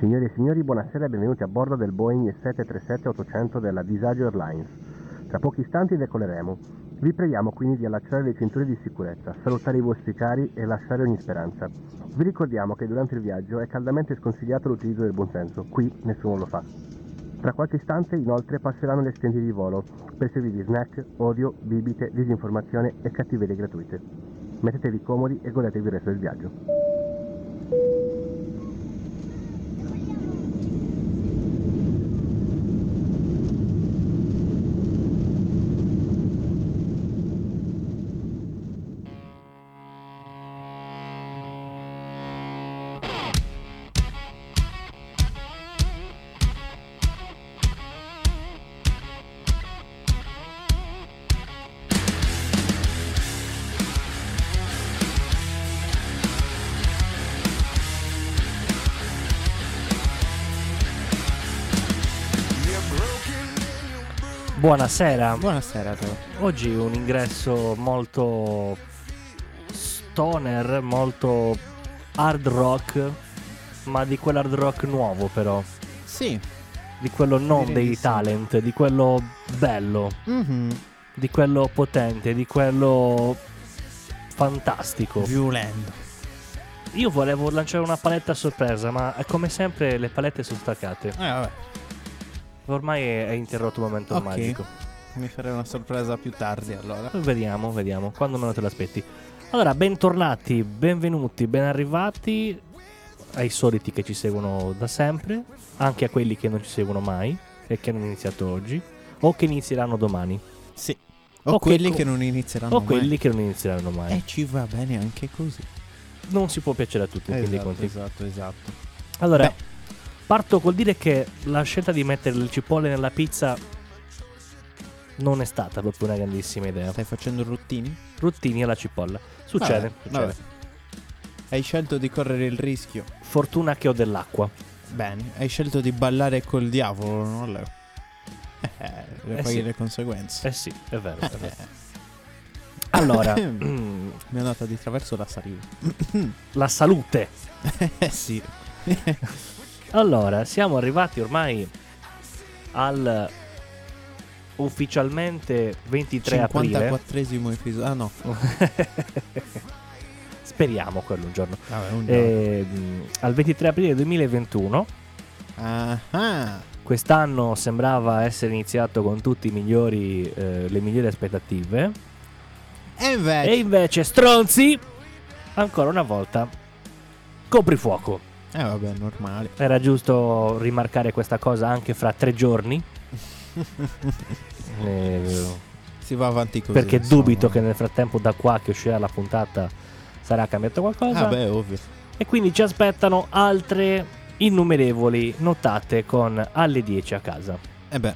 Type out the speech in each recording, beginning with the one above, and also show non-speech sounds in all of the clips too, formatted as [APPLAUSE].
Signori e signori, buonasera e benvenuti a bordo del Boeing 737-800 della Disagio Airlines. Tra pochi istanti decolleremo. Vi preghiamo quindi di allacciare le cinture di sicurezza, salutare i vostri cari e lasciare ogni speranza. Vi ricordiamo che durante il viaggio è caldamente sconsigliato l'utilizzo del buonsenso, qui nessuno lo fa. Tra qualche istante inoltre passeranno le stenti di volo per servirvi snack, odio, bibite, disinformazione e cattiverie gratuite. Mettetevi comodi e godetevi il resto del viaggio. Buonasera. Buonasera a te. Oggi un ingresso molto stoner, molto hard rock, ma di quell'hard rock nuovo però, Sì. di quello non Direi dei sì. talent, di quello bello, Mhm. di quello potente, di quello fantastico. Violento. Io volevo lanciare una paletta a sorpresa, ma come sempre le palette sono staccate. Eh, vabbè. Ormai è, è interrotto il momento Ok. magico. Mi farei una sorpresa più tardi allora. Vediamo, vediamo, quando meno te l'aspetti. Allora, bentornati, benvenuti, ben arrivati ai soliti che ci seguono da sempre, anche a quelli che non ci seguono mai e che hanno iniziato oggi, o che inizieranno domani, Sì. O, O que- quelli che non inizieranno o mai. quelli che non inizieranno mai. E ci va bene anche così. Non si può piacere a tutti, Esatto, conti. esatto, esatto. Allora, Beh. Parto col dire che la scelta di mettere le cipolle nella pizza non è stata proprio una grandissima idea. Stai facendo ruttini? Ruttini alla cipolla. Succede, Vabbè, succede. vabbè. Hai scelto di correre il rischio. Fortuna che ho dell'acqua. Bene. Hai scelto di ballare col diavolo, non Leo? Eh, le Eh paghi sì. le conseguenze. Eh sì, è vero. È vero. [LAUGHS] Allora, Mi è andata di traverso la saliva. [COUGHS] la salute. [LAUGHS] eh sì. [LAUGHS] Allora, siamo arrivati ormai al ufficialmente 23 aprile. 54esimo episodio. Ah no. [LAUGHS] Speriamo quello un giorno. Vabbè, un giorno. Ehm, al 23 aprile 2021. Ah. Quest'anno sembrava essere iniziato con migliori, eh, le migliori aspettative. E invece. E invece, stronzi, ancora una volta, coprifuoco. Eh vabbè, normale. Era giusto rimarcare questa cosa anche fra tre giorni. [LAUGHS] Eh, si va avanti così. perché insomma. dubito che nel frattempo da qua che uscirà la puntata sarà cambiato qualcosa. Ah beh, ovvio. E quindi ci aspettano altre innumerevoli notate con alle 10 a casa. E Eh beh,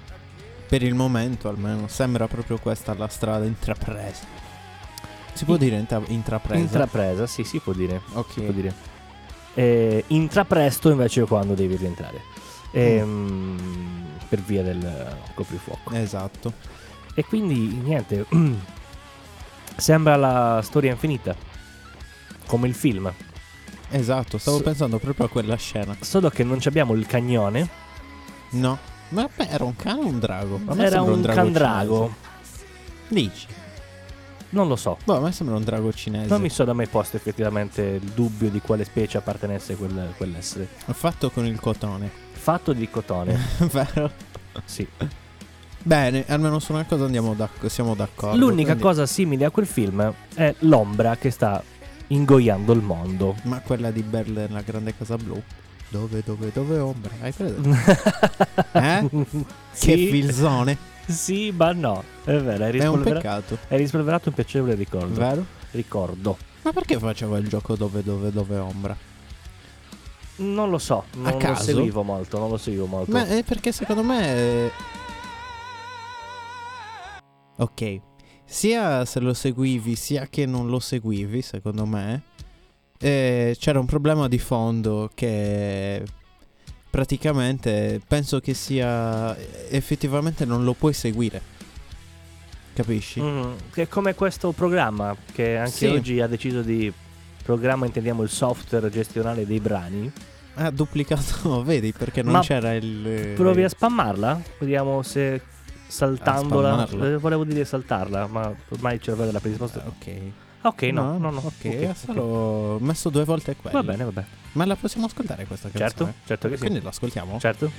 per il momento almeno sembra proprio questa la strada intrapresa. Si può dire intra- intrapresa? Intrapresa, sì, si può dire. ok. Si può dire. Eh, intrapresto invece quando devi rientrare. Ehm, Per via del coprifuoco. Esatto. E quindi niente. [CLEARS THROAT] sembra la storia infinita. Come il film. Esatto, stavo S- pensando proprio a quella scena. Solo che non abbiamo il cagnone. No. Ma beh, era un cane o un drago? Era sembra un drago candrago. Dici? Non lo so. Boh, a me sembra un drago cinese. Non mi sono mai posto effettivamente il dubbio di quale specie appartenesse quel- quell'essere. Fatto con il cotone. Fatto di cotone, [LAUGHS] Vero? sì. Bene, almeno su una cosa andiamo d'ac- siamo d'accordo. L'unica quindi- cosa simile a quel film è l'ombra che sta ingoiando il mondo. Ma quella di Belle nella grande casa blu? Dove, dove, dove ombra? Hai preso? [LAUGHS] Eh? sì, Che filzone. [LAUGHS] Sì, ma no. È vero, è, È un rispolvera- peccato, è rispolverato un piacevole ricordo. vero? Ricordo. Ma perché faceva il gioco dove, dove, dove ombra? Non lo so, non lo caso? seguivo molto, non lo seguivo molto. Ma è perché secondo me... Ok. Sia se lo seguivi, sia che non lo seguivi, secondo me, eh, c'era un problema di fondo che praticamente penso che sia effettivamente non lo puoi seguire. Capisci? Mm, che è come questo programma che anche Sì. oggi ha deciso di programma intendiamo il software gestionale dei brani Ha duplicato, [LAUGHS] vedi, perché non Ma c'era il... eh, Provi a spammarla? Vediamo se saltandola. eh, volevo dire saltarla, ma ormai il cervello era predisposto. Ok. Ok, no, no, no. Ok, ok, è solo ho messo due volte quello. Va bene, va bene. Ma la possiamo ascoltare questa canzone? Certo, certo che sì. Quindi l'ascoltiamo? Certo.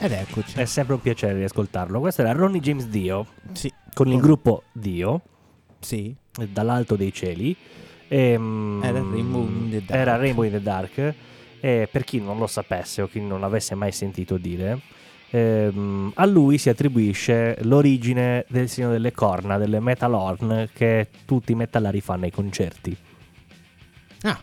Ed eccoci. È sempre un piacere riascoltarlo. Questo era Ronnie James Dio Sì, con il gruppo Dio sì. dall'alto dei cieli. Ehm, Era Rainbow in the Dark. Era Rainbow in the Dark. E per chi non lo sapesse o chi non l'avesse mai sentito dire, ehm, a lui si attribuisce l'origine del segno delle corna, delle metal horn che tutti i metallari fanno ai concerti. Ah,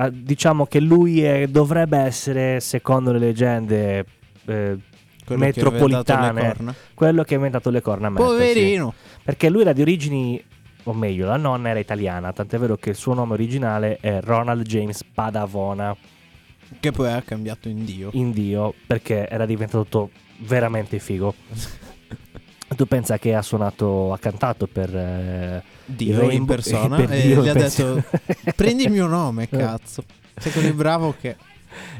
Ah, diciamo che lui è- dovrebbe essere, secondo le leggende eh, che metropolitane, quello che ha inventato le corna a sì. Poverino. Perché lui era di origini, o meglio, la nonna era italiana, tant'è vero che il suo nome originale è Ronald James Padavona, Che poi ha cambiato in Dio. in Dio, perché era diventato veramente figo. [LAUGHS] Tu pensa che ha suonato, ha cantato per eh, Dio in Rainbow- persona [LAUGHS] per e Dio gli in ha detto prendi il mio nome, [LAUGHS] cazzo. Sei così bravo che...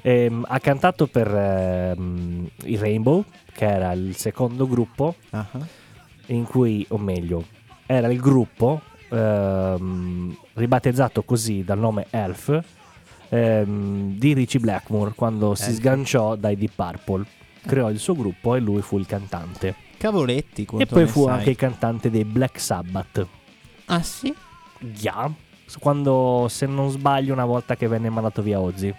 Ehm, ha cantato per ehm, il Rainbow, che era il secondo gruppo Ah, in cui, o meglio, era il gruppo ehm, ribattezzato così dal nome Elf ehm, di Richie Blackmore quando si Elf. sganciò dai Deep Purple. Creò il suo gruppo e lui fu il cantante. Cavoletti, e poi fu sai. anche il cantante dei Black Sabbath. Ah sì? Yeah. Quando, se non sbaglio, una volta che venne mandato via Ozzy,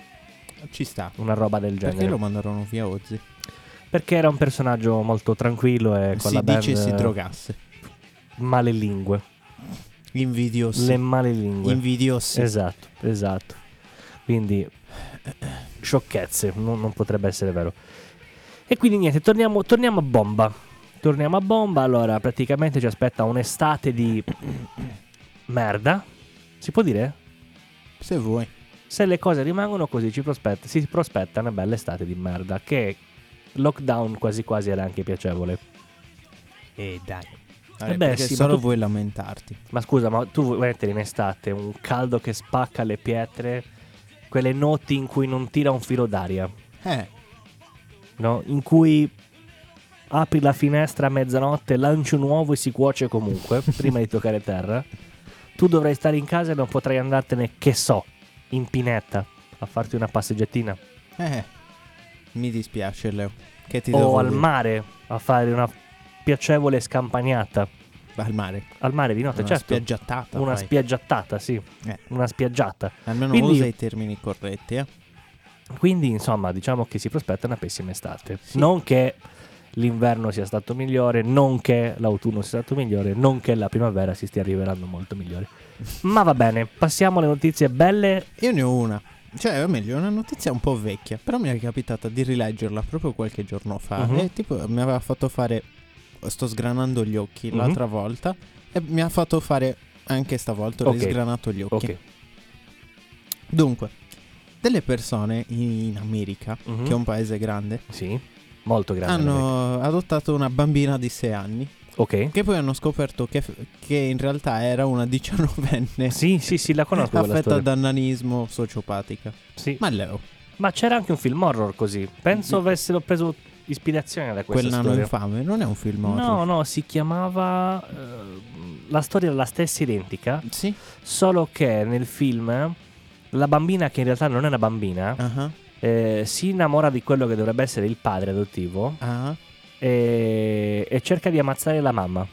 Ci sta. una roba del Perché genere. lo mandarono via Ozzy? Perché era un personaggio molto tranquillo e con si la band dice si drogasse. male lingue. Invidiosi. Le male lingue. Invidiosi. Esatto, esatto. Quindi sciocchezze, non, non potrebbe essere vero. E quindi niente, torniamo, torniamo a bomba. Torniamo a bomba, allora praticamente ci aspetta un'estate di merda. Si può dire? Se vuoi. Se le cose rimangono così ci prospetta, si prospetta una bella estate di merda che lockdown quasi quasi era anche piacevole. E dai. Eh beh, perché sì, solo tu- vuoi lamentarti. Ma scusa, ma tu vuoi mettere in estate un caldo che spacca le pietre, quelle notti in cui non tira un filo d'aria, Eh, no? In cui apri la finestra a mezzanotte, lanci un uovo e si cuoce comunque, [LAUGHS] prima di toccare terra. Tu dovrai stare in casa e non potrai andartene, che so, in pinetta a farti una passeggiatina. eh. Mi dispiace, Leo. Che ti o al mare a fare una piacevole scampagnata. Al mare. Al mare di notte, Una certo. spiaggiattata. una fai. spiaggiattata, sì. Eh. Una spiaggiata. Almeno Quindi- usa i termini corretti, eh. Quindi, insomma, diciamo che si prospetta una pessima estate. Sì. Non che l'inverno sia stato migliore, non che l'autunno sia stato migliore, non che la primavera si stia rivelando molto migliore. Ma va bene, passiamo alle notizie belle. Io ne ho una. Cioè, o meglio, una notizia un po' vecchia. Però mi è capitata di rileggerla proprio qualche giorno fa. Mhm. E tipo mi aveva fatto fare. Sto sgranando gli occhi Mhm. l'altra volta. E mi ha fatto fare anche stavolta. Ho Ok. risgranato gli occhi. Ok. Dunque, delle persone in America, Mhm. che è un paese grande, Sì, molto grande. hanno adottato una bambina di 6 anni. Ok. Che poi hanno scoperto che, che in realtà era una diciannovenne. Sì, sì, sì, la conosco affetta da nanismo sociopatica. Sì. Ma... Ma Leo, c'era anche un film horror così. Penso Sì. avessero preso ispirazione da questa quel nano storia. infame non è un film No, horror. no, si chiamava... eh, la storia è la stessa identica, Sì. solo che nel film la bambina, che in realtà non è una bambina, Ah, eh, si innamora di quello che dovrebbe essere il padre adottivo ah. e, e cerca di ammazzare la mamma.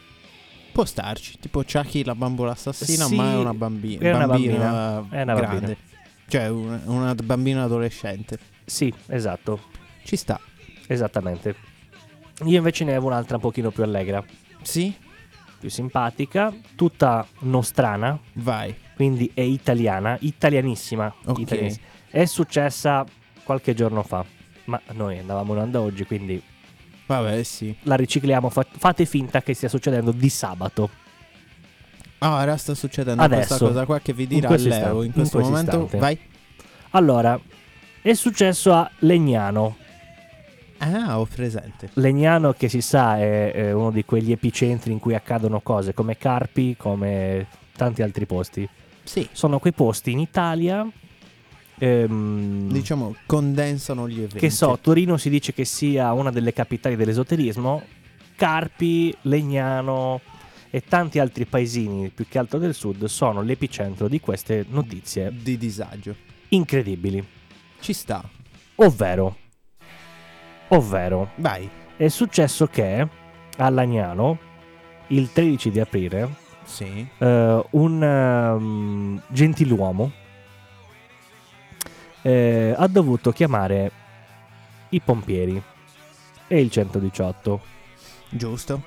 Può starci. Tipo Chucky la bambola assassina, Sì, ma è una bambina. è una bambina bambina, è una grande. bambina. Cioè, una, una bambina adolescente. Sì, esatto, Ci sta. esattamente. Io invece ne avevo un'altra un pochino più allegra, Sì? più simpatica, tutta nostrana, Vai. quindi è italiana, italianissima. Ok. italianissima. È successa qualche giorno fa, ma noi andavamo in onda oggi, quindi Vabbè, sì. la ricicliamo. fa- fate finta che stia succedendo di sabato. Ah, ora sta succedendo Adesso. questa cosa qua che vi In dirà questo Leo istante. in In questo questo momento. istante. Vai. Allora, è successo a Legnano. Ah, ho presente. Legnano che si sa è, è uno di quegli epicentri in cui accadono cose come Carpi, come tanti altri posti. Sì. Sono quei posti in Italia. Ehm, Diciamo, condensano gli eventi. che so, Torino si dice che sia una delle capitali dell'esoterismo. Carpi, Legnano e tanti altri paesini, più che altro del sud, sono l'epicentro di queste notizie Di disagio. incredibili. Ci sta. Ovvero, ovvero, Vai. è successo che a Lagnano, il 13 di aprile, Sì. eh, un ehm, gentiluomo eh, ha dovuto chiamare i pompieri e il 118 Giusto.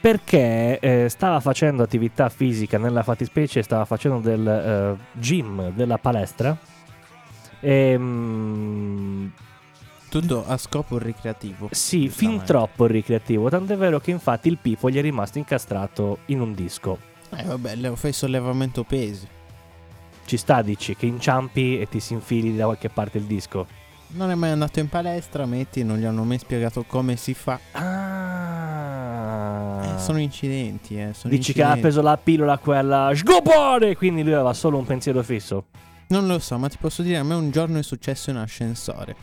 perché eh, stava facendo attività fisica nella fattispecie stava facendo del eh, gym della palestra e mm, Tutto a scopo ricreativo. sì fin troppo ricreativo tant'è vero che infatti il pipo gli è rimasto incastrato in un disco Eh vabbè, Leo, fai sollevamento pesi. Ci sta dici che inciampi e ti si infili da qualche parte il disco Non è mai andato in palestra, metti, non gli hanno mai spiegato come si fa. ah Eh, sono incidenti, eh. Sono Dici che ha incidenti. preso la pillola quella sgopore, quindi lui aveva solo un pensiero fisso. Non lo so, ma ti posso dire, a me un giorno è successo in ascensore.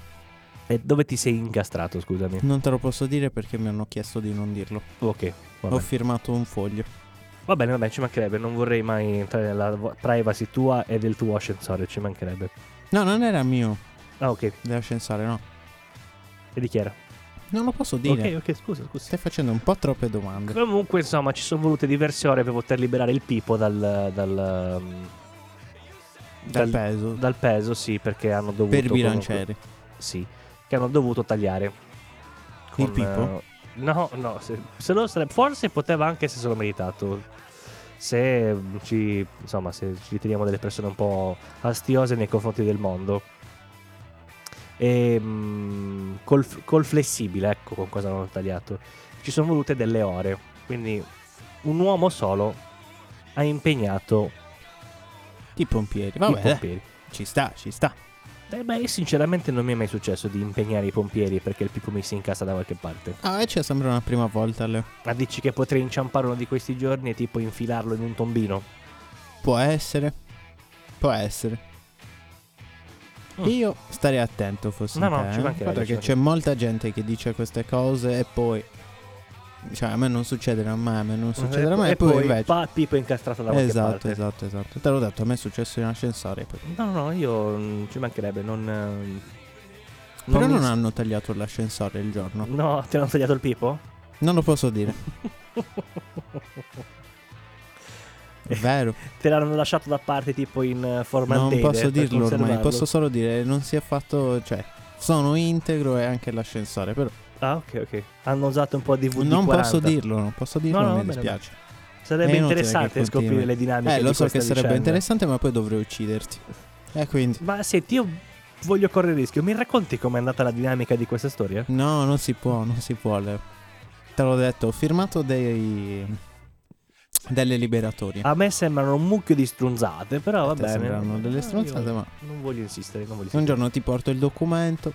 E dove ti sei incastrato, scusami? Non te lo posso dire perché mi hanno chiesto di non dirlo. Ok, va Ho firmato un foglio. Va bene, va bene, ci mancherebbe. Non vorrei mai entrare nella privacy tua e del tuo ascensore, ci mancherebbe. No, non era mio Ah, ok. dell'ascensore, no. E di chi era? Non lo posso dire. Ok, ok, scusa, scusa. Stai facendo un po' troppe domande. Comunque, insomma, ci sono volute diverse ore per poter liberare il pipo dal. dal. um, Dal dal- peso. dal peso, sì, perché hanno dovuto. per comunque- bilanciere. Sì, che hanno dovuto tagliare. Il pipo? No, no, se, se lo sarebbe- forse poteva anche se se lo meritato. Se mm, ci, insomma, se ci riteniamo delle persone un po' astiose nei confronti del mondo. E mm, col, col flessibile, ecco con cosa hanno tagliato. Ci sono volute delle ore. Quindi un uomo solo ha impegnato I pompieri. Vabbè, pompieri. ci sta, ci sta. Eh, beh, sinceramente non mi è mai successo di impegnare i pompieri perché il pipo mi si incassa da qualche parte. Ah, e ci sembra una prima volta, Leo. Ma dici che potrei inciampare uno di questi giorni e tipo infilarlo in un tombino? Può essere. Può essere. Mm. Io starei attento fossi No, no, te, ci eh. che c'è molta gente che dice queste cose e poi... Cioè, a me non succederà mai, a me non succederà mai. e E poi, poi invece... pa- pipo incastrato da qualche Esatto, parte. esatto, esatto. Te l'ho detto, a me è successo in ascensore. poi. No, no, no, io mm, ci mancherebbe, non... eh, Però mi- non hanno tagliato l'ascensore il giorno. No, ti hanno tagliato il pipo? Non lo posso dire. [LAUGHS] È vero. Te l'hanno lasciato da parte tipo in eh, Non formaldehide posso per dirlo ormai. Posso solo dire non si è fatto. Cioè, sono integro e anche l'ascensore. Però Ah, ok, ok. Hanno usato un po' di VD40. non posso dirlo. Non posso dirlo. No, no, mi va bene, dispiace. Sarebbe interessante scoprire le dinamiche Eh, lo so che sarebbe vicenda. interessante, ma poi dovrei ucciderti. E quindi. Ma senti, io voglio correre il rischio. Mi racconti com'è andata la dinamica di questa storia? No, non si può, non si può. Te l'ho detto, ho firmato dei. delle liberatorie. A me sembrano un mucchio di strunzate, però va bene. sembrano delle Ah, stronzate, io ma- Non voglio insistere, non voglio Un insistere. giorno ti porto il documento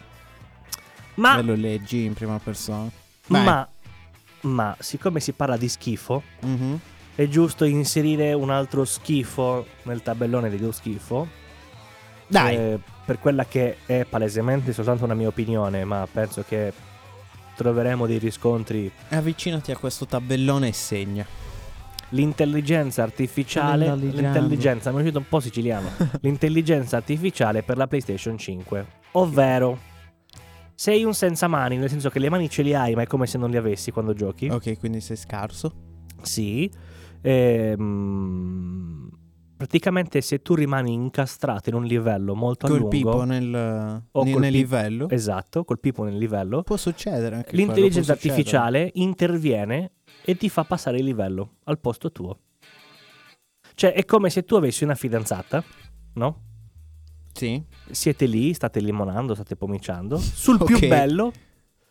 Ma, e lo leggi in prima persona. Ma, ma, siccome si parla di schifo, Mhm. è giusto inserire un altro schifo nel tabellone dello schifo. Dai, Eh, per quella che è palesemente soltanto una mia opinione, ma penso che troveremo dei riscontri. avvicinati a questo tabellone e segna. L'intelligenza artificiale. L'intelligenza. L'intelligenza, mi è uscito un po' siciliano. [LAUGHS] L'intelligenza artificiale per la PlayStation 5. Ovvero, sei un senza mani, nel senso che le mani ce li hai, ma è come se non le avessi quando giochi. Ok, quindi sei scarso. Sì. Ehm, praticamente se tu rimani incastrato in un livello molto a Col lungo, pipo nel, O ni- col nel pi- livello. esatto, col pipo nel livello, Può succedere anche l'intelligenza quello, può succedere. artificiale interviene e ti fa passare il livello al posto tuo. Cioè è come se tu avessi una fidanzata, no? Sì. Siete lì, state limonando, state pomiciando. [LAUGHS] Sul più Ok. bello,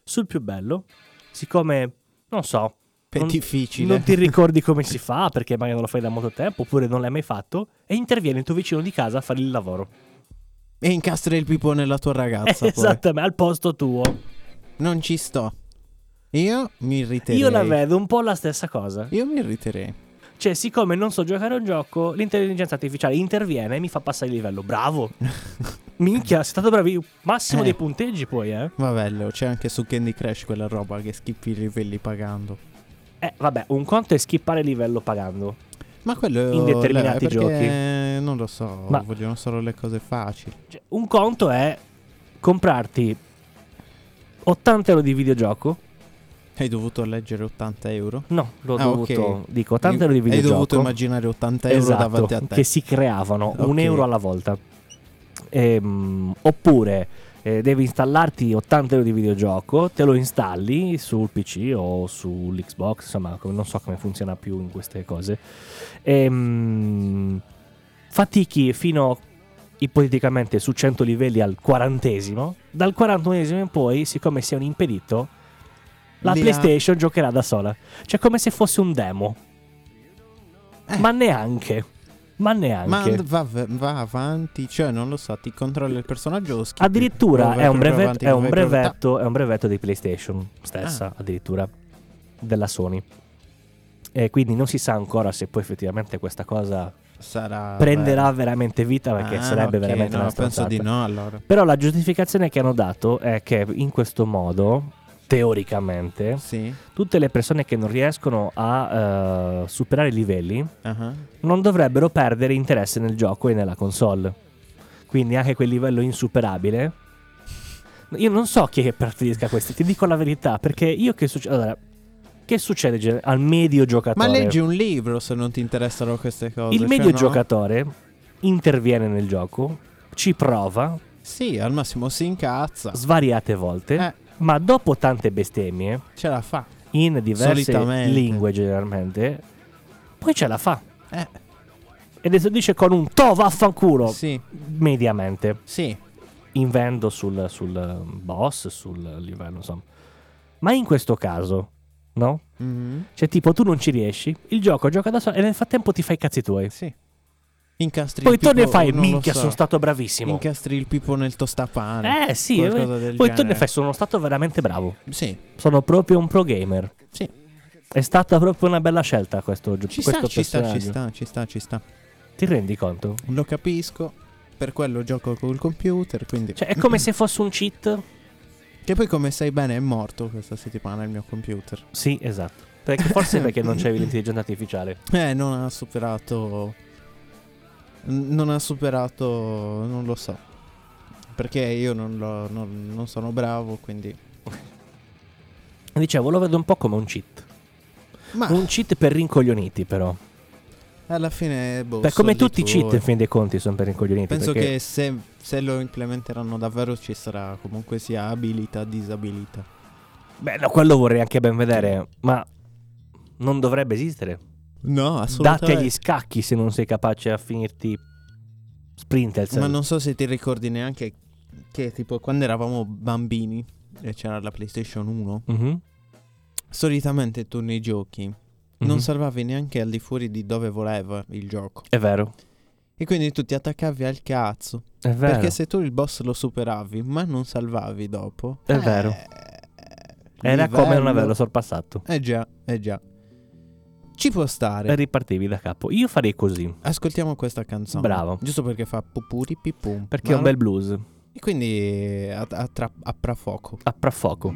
sul più bello, siccome, non so, È Non- difficile. non ti [LAUGHS] ricordi come si fa perché magari non lo fai da molto tempo oppure non l'hai mai fatto e interviene il tuo vicino di casa a fare il lavoro. E incastri il pipo nella tua ragazza. [LAUGHS] poi. Esattamente, al posto tuo. Non ci sto. Io mi irriterei. Io la vedo un po' la stessa cosa. Io mi irriterei. Cioè, siccome non so giocare a un gioco, l'intelligenza artificiale interviene e mi fa passare il livello. Bravo! [LAUGHS] Minchia, sei stato bravi. Massimo Eh. dei punteggi poi, eh. Vabbè, Leo, c'è anche su Candy Crush quella roba che schippi i livelli pagando. Eh, vabbè, un conto è skippare il livello pagando. Ma quello In determinati è perché Non lo so, Ma- vogliono solo le cose facili. Cioè, un conto è comprarti 80 euro di videogioco. Hai dovuto leggere 80 euro? No, l'ho Ah, dovuto. ok. Dico 80 euro di Hai videogioco. dovuto immaginare 80 euro Esatto, davanti a te. che si creavano un Ok. euro alla volta. Ehm, oppure eh, devi installarti 80 euro di videogioco, te lo installi sul PC o sull'Xbox, insomma, non so come funziona più in queste cose. Ehm, fatichi fino ipoteticamente su 100 livelli al quarantesimo. Dal quarantunesimo in poi, siccome sei un impedito, la ha- PlayStation giocherà da sola. Cioè, come se fosse un demo. Eh. Ma neanche. Ma Ma neanche. and- va, va avanti, cioè non lo so, ti controlla il personaggio schippi? Addirittura è un, proprio brevet- avanti, è, un brevetto, è un brevetto di PlayStation stessa, Ah. addirittura della Sony. e quindi non si sa ancora se poi effettivamente questa cosa Sarà prenderà veramente vita perché Ah, sarebbe ok, veramente no, una penso di no allora. Però la giustificazione che hanno dato è che in questo modo, teoricamente, Sì. tutte le persone che non riescono a eh, superare i livelli ah. non dovrebbero perdere interesse nel gioco e nella console. Quindi anche quel livello insuperabile. Io non so chi è che preferisca questi, ti dico la verità, perché io che succede... Allora, che succede al medio giocatore? Ma leggi un libro se non ti interessano queste cose. Il cioè, medio no? giocatore interviene nel gioco, ci prova Sì, al massimo si incazza. svariate volte, Eh. Ma dopo tante bestemmie, Ce la fa. in diverse lingue generalmente, poi ce la fa. Eh, Ed esordisce con un to vaffanculo, sì, mediamente, sì. invendo sul, sul boss, sul livello, insomma. Ma in questo caso, no? Mhm. Cioè, tipo, tu non ci riesci, il gioco gioca da solo e nel frattempo ti fai i cazzi tuoi. Sì. Incastri Poi torni e fai, minchia, so. sono stato bravissimo. Incastri il pipo nel tostapane. Eh sì, del poi torni e fai, sono stato veramente bravo. Sì, Sono proprio un pro gamer. sì. È stata proprio una bella scelta questo, gio- Ci questo sta, ci sta, ci sta, ci sta, ci sta. Ti rendi conto? Lo capisco. Per quello gioco col computer, quindi... Cioè, è come se fosse un cheat. Che poi come sai bene è morto questa settimana il mio computer. Sì, esatto. Perché forse perché non c'avevi l'intelligenza artificiale. Eh, non ha superato... Non ha superato... Non lo so. Perché io non, lo- non- non sono bravo, quindi... [LAUGHS] Dicevo, lo vedo un po' come un cheat. Ma Un cheat per rincoglioniti, però. alla fine... Boh, Beh, come tutti i cheat, in fin dei conti, sono per rincoglioniti. Penso che se, se lo implementeranno davvero ci sarà comunque sia abilità, disabilità. Beh, no, quello vorrei anche ben vedere. Ma non dovrebbe esistere. No, Datti agli scacchi se non sei capace a finirti Sprinters. Ma non so se ti ricordi neanche che tipo quando eravamo bambini e c'era la PlayStation 1, Mhm, solitamente tu nei giochi non mhm. salvavi neanche al di fuori di dove voleva il gioco. È vero. E quindi tu ti attaccavi al cazzo. È vero. Perché se tu il boss lo superavi ma non salvavi dopo... È eh, vero. Era come non livello- averlo sorpassato. Eh già, eh già. Ci può stare. Ripartivi da capo. Io farei così. Ascoltiamo questa canzone. Bravo. Giusto perché fa pupuri pipum. Perché è un bel blues. E quindi a, a, tra- a prafoco. Appra fuoco.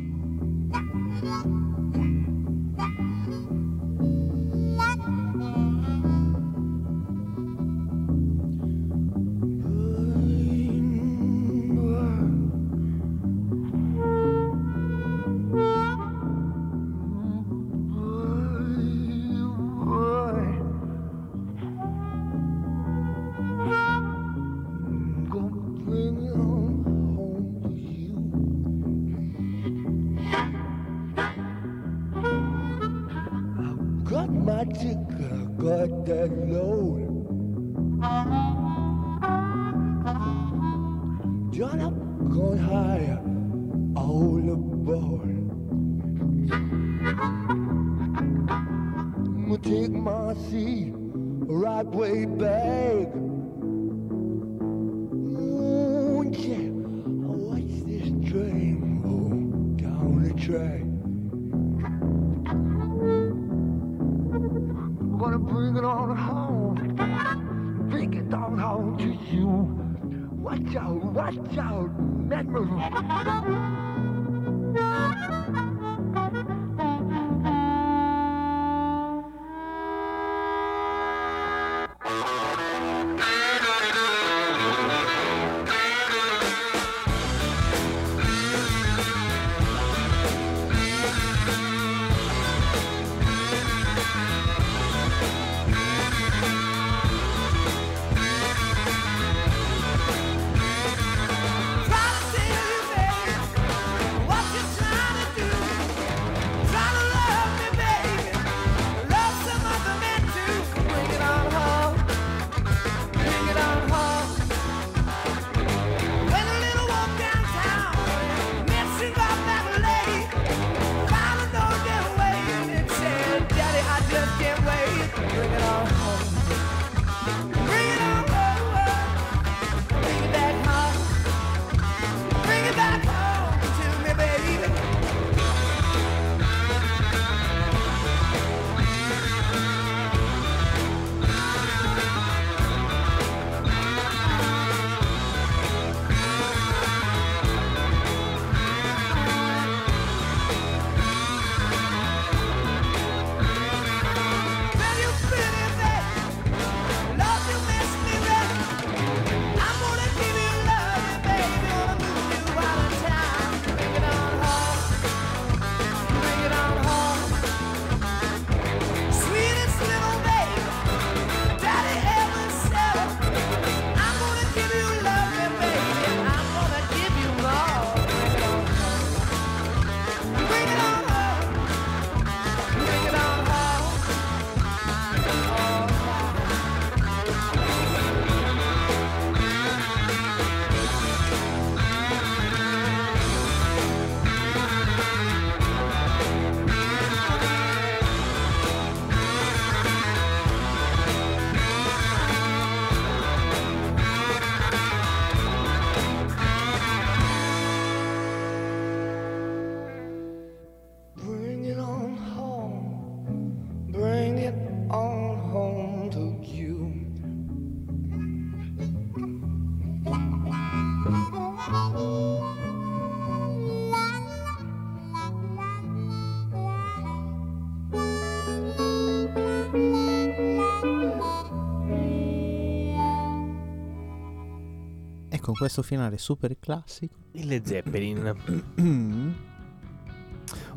Questo finale super classico. Il Led Zeppelin. [CLEARS THROAT]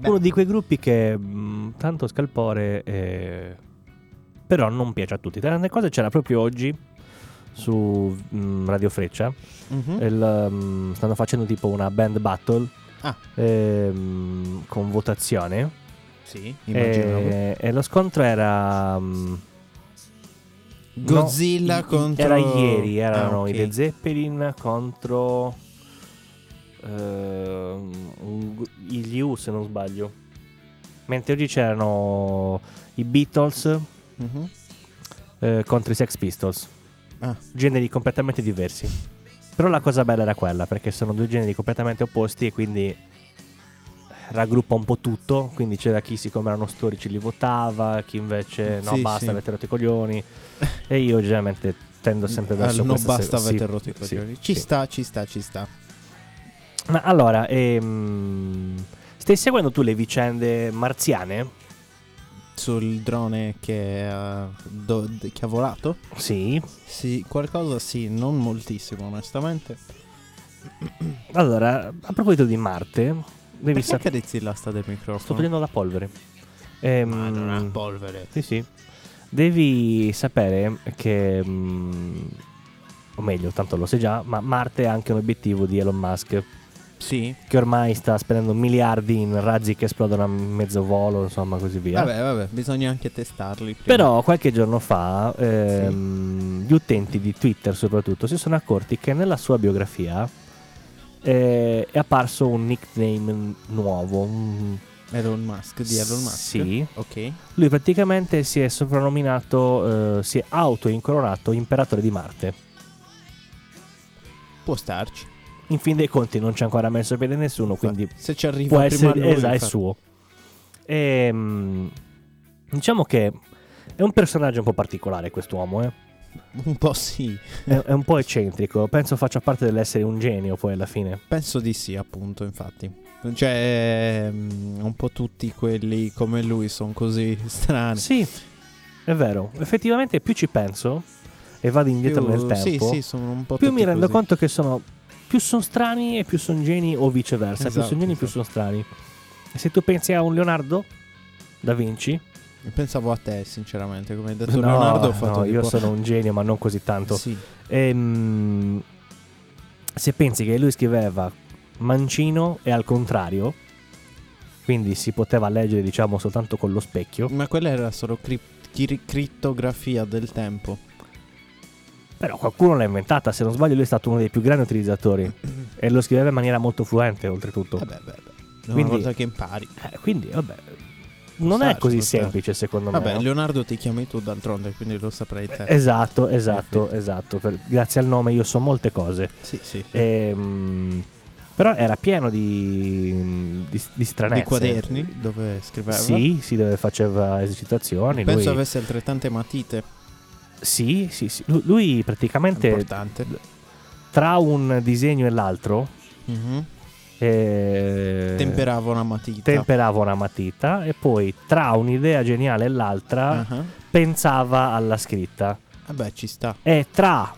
Uno di quei gruppi che mh, tanto scalpore eh, però non piace a tutti. Tra le altre cose c'era proprio oggi su mh, Radio Freccia. mhm. il, mh, stanno facendo tipo una band battle Ah. ehm, con votazione. Sì. E, e lo scontro era... mh, Godzilla no, contro... Era ieri, erano Ah, ok. i Led Zeppelin contro... un- gli U se non sbaglio. Mentre oggi c'erano i Beatles Mhm. eh, contro i Sex Pistols. Ah. Generi completamente diversi. Però la cosa bella era quella, perché sono due generi completamente opposti e quindi raggruppa un po' tutto. Quindi c'era chi siccome erano storici li votava, chi invece no Sì, basta sì. avete rotto i coglioni. [LAUGHS] e io generalmente tendo sempre verso non questa basta sì, avete rotto i sì, coglioni. Ci sì. sta, ci sta, ci sta. Ma allora, ehm, stai seguendo tu le vicende marziane? Sul drone che, ha do- che ha volato? Sì. Sì, qualcosa sì, non moltissimo onestamente. Allora, a proposito di Marte, devi Perché sapere... accarezzi l'asta del microfono? Sto togliendo la polvere. Ehm, Ma non ha polvere. Sì, sì. Devi sapere che, mm, o meglio, tanto lo sai già, ma Marte è anche un obiettivo di Elon Musk, Sì. che ormai sta spendendo miliardi in razzi che esplodono a mezzo volo, insomma, così via. Vabbè, vabbè, bisogna anche testarli. prima. Però qualche giorno fa ehm, gli utenti di Twitter soprattutto si sono accorti che nella sua biografia eh, è apparso un nickname nuovo. Elon Musk, di Elon Musk? Sì. Ok. Lui praticamente si è soprannominato, eh, si è auto-incoronato imperatore di Marte. Può starci. In fin dei conti non c'è ancora messo piede nessuno, quindi Se ci arriva può prima essere lui, esatto, è suo. Ehm, diciamo che è un personaggio un po' particolare quest'uomo, eh. [LAUGHS] Un po' sì. è, è un po' eccentrico. Penso faccia parte dell'essere un genio poi alla fine. Penso di sì, appunto, infatti. Cioè, mm, un po' tutti quelli come lui sono così [LAUGHS] strani. Sì, è vero. Effettivamente più ci penso e vado indietro Più- nel tempo, Sì, sì, sono un po' più mi rendo così. conto che sono più sono strani e più sono geni o viceversa. più Esatto, sono geni più esatto. sono strani. E se tu pensi a un Leonardo da Vinci, Pensavo a te, sinceramente, come hai detto no, Leonardo, ho fatto no, io tipo- sono un genio, ma non così tanto. Sì. Ehm, se pensi che lui scriveva mancino e al contrario, quindi si poteva leggere, diciamo, soltanto con lo specchio. Ma quella era solo cri- cri- crittografia del tempo. Però qualcuno l'ha inventata, se non sbaglio lui è stato uno dei più grandi utilizzatori [CLEARS THROAT] e lo scriveva in maniera molto fluente oltretutto. Vabbè, vabbè. Una Quindi- volta che impari. Eh, quindi vabbè, non è così semplice secondo me. Vabbè? Leonardo ti chiami tu d'altronde, quindi lo saprai te. Esatto, esatto, esatto. Per- grazie al nome io so molte cose. Sì, sì. Ehm, però era pieno di, di, di stranezze. Di quaderni dove scriveva. Sì, sì, dove faceva esercitazioni. Penso lui- avesse altrettante matite. Sì, sì, sì. Lu- Lui praticamente Importante. tra un disegno e l'altro Mhm. Eh, Temperava una matita. temperava una matita e poi tra un'idea geniale e l'altra Ah, pensava alla scritta. Vabbè, ci sta. E tra,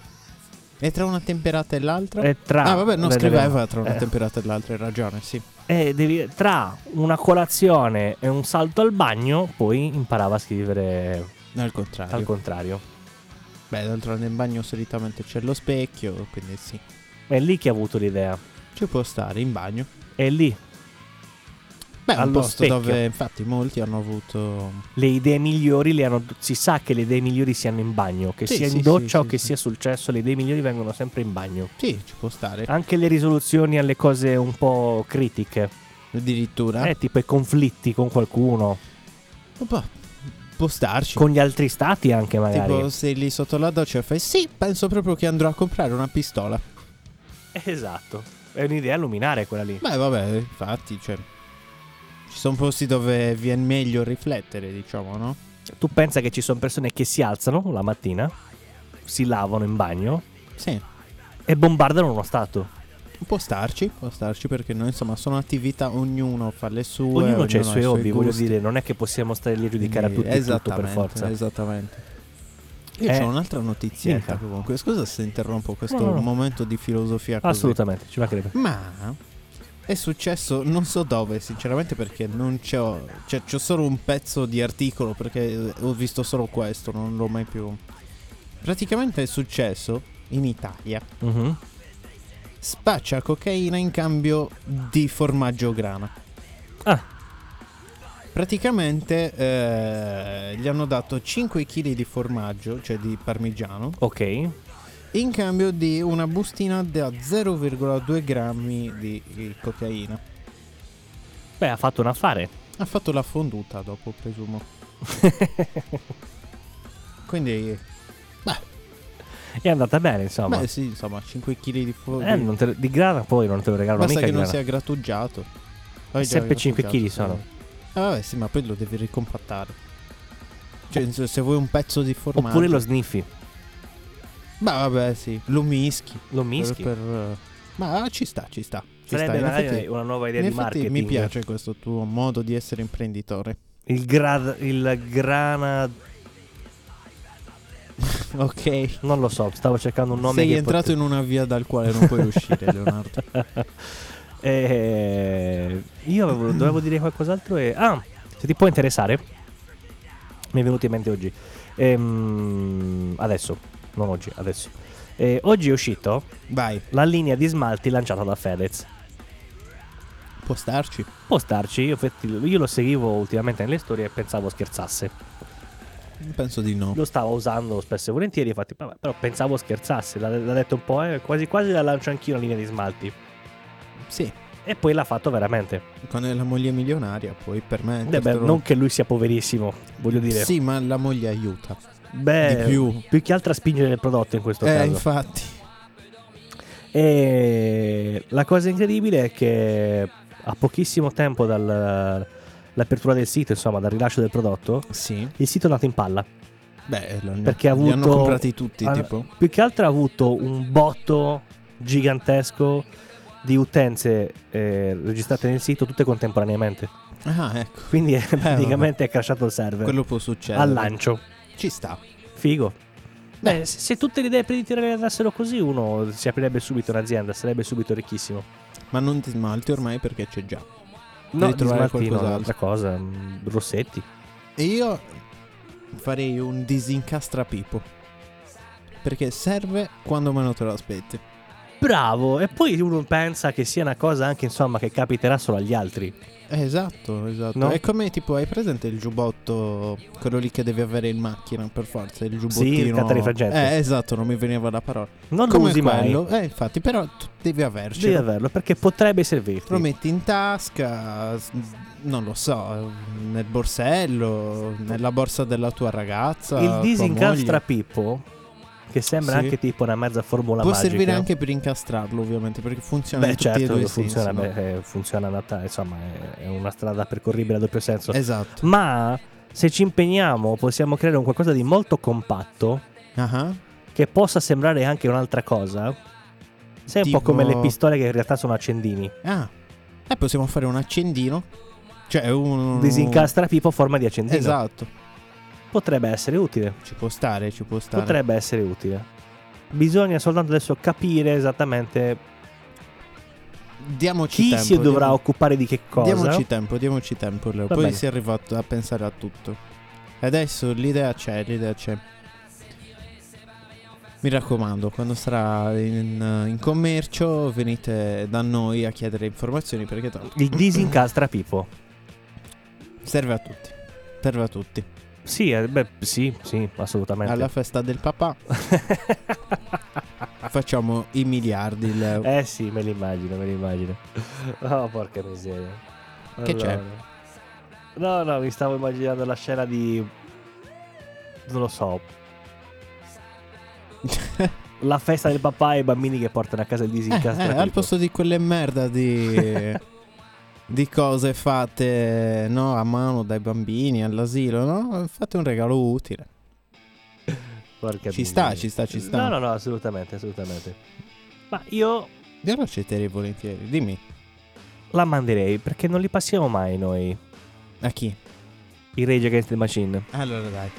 E tra una temperata e l'altra? e tra ah, vabbè, non scriveva tra una Eh, temperata e l'altra, hai ragione, sì. e devi- tra una colazione e un salto al bagno, poi imparava a scrivere Al contrario. al contrario. Beh, d'altronde in bagno solitamente c'è lo specchio, quindi sì. È lì che ha avuto l'idea. Ci può stare in bagno. È lì. Beh, è un Allo posto specchio. dove infatti molti hanno avuto Le idee migliori le hanno. Si sa che le idee migliori siano in bagno. Che Sì, sia sì, in doccia sì, o che sia sul cesso, le idee migliori vengono sempre in bagno. Sì, ci può stare. Anche le risoluzioni alle cose un po' critiche. Addirittura. Eh, tipo i conflitti con qualcuno. Boh, può starci. Con gli altri stati anche magari. Tipo, sei lì sotto la doccia e fai sì, penso proprio che andrò a comprare una pistola. Esatto. È un'idea luminare quella lì. Beh, vabbè, infatti, cioè ci sono posti dove viene meglio riflettere, diciamo, no? Tu pensa che ci sono persone che si alzano la mattina, si lavano in bagno Sì, e bombardano uno stato. può starci, può starci perché noi insomma sono attività, ognuno fa le sue, Ognuno ha i suoi hobby, voglio dire, non è che possiamo stare lì a giudicare a tutti tutto per forza. Esattamente. Io Eh, ho un'altra notizietta comunque. Scusa se interrompo questo No, no, no. momento di filosofia così. Assolutamente, ci mancherebbe. Ma è successo non so dove, sinceramente, perché non c'ho. Cioè, c'ho solo un pezzo di articolo perché ho visto solo questo, non l'ho mai più. Praticamente è successo in Italia. Mhm. Spaccia cocaina in cambio di formaggio grana. Ah. Praticamente eh, gli hanno dato 5 kg di formaggio, cioè di parmigiano, Ok. in cambio di una bustina da 0,2 grammi di, cocaina. Beh, ha fatto un affare. Ha fatto la fonduta dopo, presumo. [LAUGHS] Quindi, È andata bene, insomma. beh sì, insomma, 5 kg di formaggio. Eh, non te- di grana poi non te lo regalano Basta mica che di non grana. sia grattugiato. Sempre 5 grattugiato, kg sono. Ah, vabbè, sì, ma poi lo devi ricompattare. Cioè, senso, se vuoi un pezzo di formaggio. Oppure lo sniffi. Ma vabbè, sì, lo mischi. Lo Per- mischi. per, eh, ma ci sta, ci sta. Ci Sarebbe sta. Effetti- una nuova idea di marketing. mi piace questo tuo modo di essere imprenditore. Il, gra- il grana. [LAUGHS] Ok. Non lo so, stavo cercando un nome. Sei entrato in una via dal quale non puoi [LAUGHS] uscire, Leonardo. [LAUGHS] Eh, io avevo- dovevo dire qualcos'altro e... Ah, se ti può interessare, mi è venuto in mente oggi. Ehm, adesso, non oggi, adesso. Eh, oggi è uscito Vai, la linea di smalti lanciata da Fedez. può starci. Può starci, io, io lo seguivo ultimamente nelle storie e pensavo scherzasse. Penso di no. Lo stavo usando spesso e volentieri, infatti, però pensavo scherzasse. L'ha, l'ha detto un po', eh, quasi quasi la lancio anch'io la linea di smalti. Sì, E poi l'ha fatto veramente. con la moglie milionaria puoi Eh permettertelo. beh, non che lui sia poverissimo, voglio dire. Sì, ma la moglie aiuta. Beh, Di più. più che altro a spingere il prodotto in questo Eh, caso. infatti. E la cosa incredibile è che a pochissimo tempo dall'apertura del sito, insomma, dal rilascio del prodotto, Sì. il sito è andato in palla. Beh, lo- Perché ha li hanno avuto- comprati tutti, ha- tipo. Più che altro ha avuto un botto gigantesco di utenze eh, registrate nel sito tutte contemporaneamente. Ah, ecco. Quindi [LAUGHS] è- praticamente è crashato il server Quello può succedere. al lancio. Ci sta. Figo. Beh, se, se tutte le idee predittive andassero così, uno si aprirebbe subito un'azienda, sarebbe subito ricchissimo. Ma non ti smalti ormai perché c'è già. No, Devi trovare qualcos'altro. un'altra cosa, mm, rossetti. E io farei un disincastrapipo. Perché serve quando meno te lo aspetti. Bravo, e poi uno pensa che sia una cosa anche, insomma, che capiterà solo agli altri. Eh, esatto, esatto. No? È come tipo, hai presente il giubbotto, quello lì che devi avere in macchina per forza, il giubbottino. il catarifraggente. Eh, esatto, non mi veniva la parola. Non lo come usi mai. quello. Eh, infatti, però tu devi avercelo. Devi averlo, perché potrebbe servirti. Lo metti in tasca, non lo so, nel borsello, nella borsa della tua ragazza. Il disincastra. Pippo, che sembra Sì. anche tipo una mezza formula Può magica. servire anche per incastrarlo, ovviamente, perché funziona Beh, in tutti certo, e due i che funziona, sensi, no? beh, eh, funziona adatta- insomma, è- una strada percorribile a doppio senso. Esatto. Ma se ci impegniamo, possiamo creare un qualcosa di molto compatto Ah, che possa sembrare anche un'altra cosa. Sei un po' Tipo- come le pistole che in realtà sono accendini. Ah, eh, possiamo fare un accendino. Cioè, un. Disincastra Pippo a forma di accendino. Esatto. Potrebbe essere utile. Ci può stare, ci può stare. Potrebbe essere utile. Bisogna soltanto adesso capire esattamente Diamoci chi tempo. si dovrà diamo- occupare di che cosa. Diamoci tempo, diamoci tempo, Leo. Poi bene. si è arrivato a pensare a tutto. Adesso l'idea c'è, l'idea c'è. Mi raccomando, quando sarà in, in commercio venite da noi a chiedere informazioni perché tanto Il [CLEARS THROAT] disincastra Pippo. serve a tutti. Serve a tutti. Sì, eh, beh, sì, sì, assolutamente. Alla festa del papà [LAUGHS] facciamo i miliardi, Leo. eh sì, me l'immagino, me l'immagino. Oh, porca miseria. Che c'è? Allora. No, no, mi stavo immaginando la scena di... Non lo so. [LAUGHS] La festa del papà e i bambini che portano a casa il [LAUGHS] Eh, disincastra eh, al posto di quelle merda di, di cose fatte no, a mano dai bambini all'asilo, no? Fate un regalo utile. [LAUGHS] Porca Ci sta, ci sta, ci sta. No, no, no, assolutamente, assolutamente. Ma io Io lo accetterei volentieri. Dimmi. la manderei perché non li passiamo mai noi. A chi? I Rage Against the Machine. Allora dai.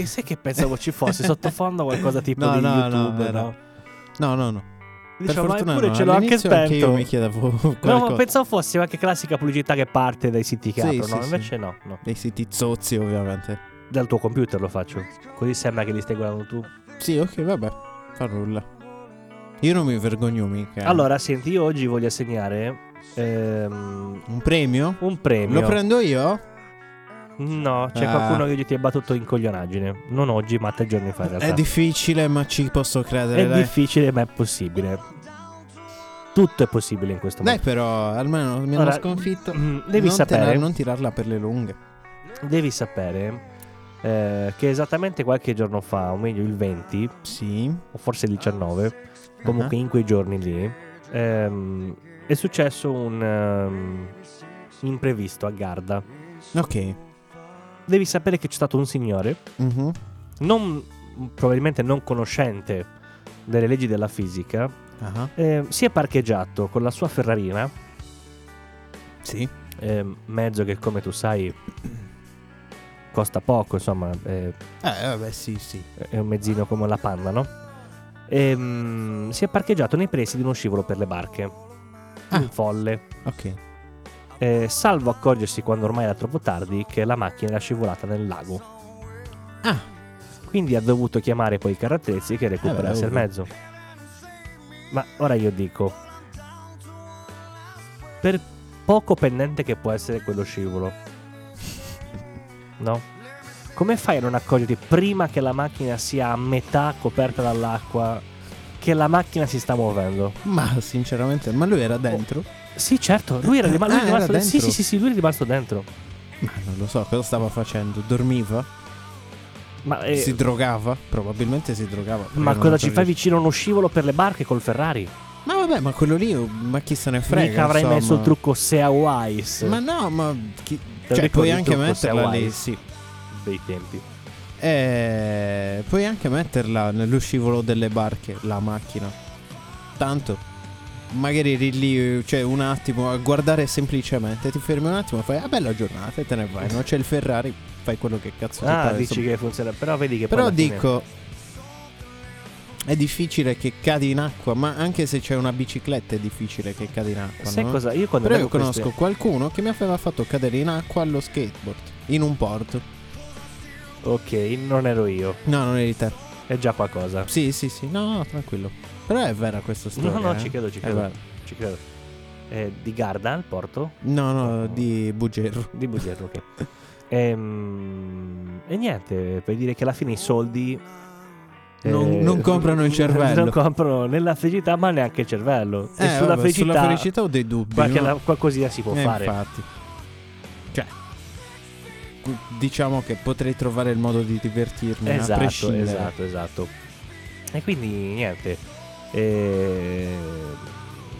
Ok, sai che pensavo ci fosse [LAUGHS] sottofondo qualcosa tipo No, di no, no, YouTube, era- no? No, no, no. Dicevo, ma fortuna no. ce l'ho anche All'inizio anche spento. io mi chiedevo [LAUGHS] [LAUGHS] No, ma qualcosa. pensavo fosse qualche classica pubblicità che parte dai siti che Sì, aprono, sì, sì. invece no, no. Dei siti zozzi, ovviamente. Dal tuo computer lo faccio. Così sembra che li stai guardando tu. Sì, ok, vabbè. Fa nulla. Io non mi vergogno mica. Allora, senti, io oggi voglio assegnare ehm, Un premio? un premio. Lo prendo io? No, c'è Ah. qualcuno che ti ha battuto in coglionaggine. Non oggi, ma tre giorni fa in realtà. È difficile, ma ci posso credere. È dai. difficile, ma è possibile. Tutto è possibile in questo Dai, mondo. però, almeno mi hanno Ora, sconfitto. mm, devi non sapere, tener- non tirarla per le lunghe. devi sapere eh, che esattamente qualche giorno fa, o meglio il 20, Sì. o forse il 19, comunque in quei giorni lì, ehm, è successo un ehm, imprevisto a Garda. Ah, Ok. Devi sapere che c'è stato un signore, Mhm. non, probabilmente non conoscente delle leggi della fisica, Ah, eh, si è parcheggiato con la sua Ferrarina, Sì. eh, mezzo che come tu sai costa poco, insomma, eh, Eh, vabbè, sì, sì. è un mezzino come la panna, no? Ehm, si è parcheggiato nei pressi di uno scivolo per le barche. Ah. In folle. Ok. Eh, salvo accorgersi quando ormai era troppo tardi che la macchina era scivolata nel lago. Ah. Quindi ha dovuto chiamare poi i carrattrezzi che recuperasse Eh, il mezzo. Ma ora io dico: per poco pendente che può essere quello scivolo, no? Come fai a non accorgerti prima che la macchina sia a metà coperta dall'acqua che la macchina si sta muovendo? Ma sinceramente, ma lui era dentro? Sì, certo, lui era, rima- lui Ah, è rimasto era Sì, sì, dentro? sì, sì, lui è rimasto dentro. Ma non lo so, cosa stava facendo? Dormiva? Ma, eh, Si drogava? Probabilmente si drogava. ma cosa ci fai vicino a uno scivolo per le barche col Ferrari? Ma vabbè, ma quello lì, ma chi se ne frega? Mica avrai insomma. messo il trucco Sea Wise Ma no, ma chi... Cioè, puoi anche metterla lì, sì. dei tempi. Eh, puoi anche metterla nello scivolo delle barche, la macchina. Tanto, magari eri lì, cioè un attimo a guardare semplicemente, ti fermi un attimo e fai, ah bella giornata e te ne vai, no? C'è il Ferrari, fai quello che cazzo ti Ah, pare. dici che funziona. Però vedi che Però fine- dico, è difficile che cadi in acqua, ma anche se c'è una bicicletta è difficile che cadi in acqua, Sai no? cosa? Io quando Però io conosco queste- qualcuno che mi aveva fatto cadere in acqua allo skateboard, in un porto. Ok, non ero io. No, non eri te. È già qualcosa. Sì, sì, sì, no, no, tranquillo. Però è vera questa storia. No, no, eh? ci credo, ci credo. Ci credo. Eh, di Garda al porto? No, no, di Bugerro. Di Bugerro, ok. Ehm, e niente, per dire che alla fine i soldi. Non- non comprano il cervello. Non comprano né la felicità, ma neanche il cervello. e Eh, sulla, vabbè, felicità, sulla felicità ho dei dubbi. qualche- no? qualcosina si può Eh, fare. Infatti. Cioè, diciamo che potrei trovare il modo di divertirmi. a Esatto, prescindere. esatto, esatto. E quindi niente. Eh,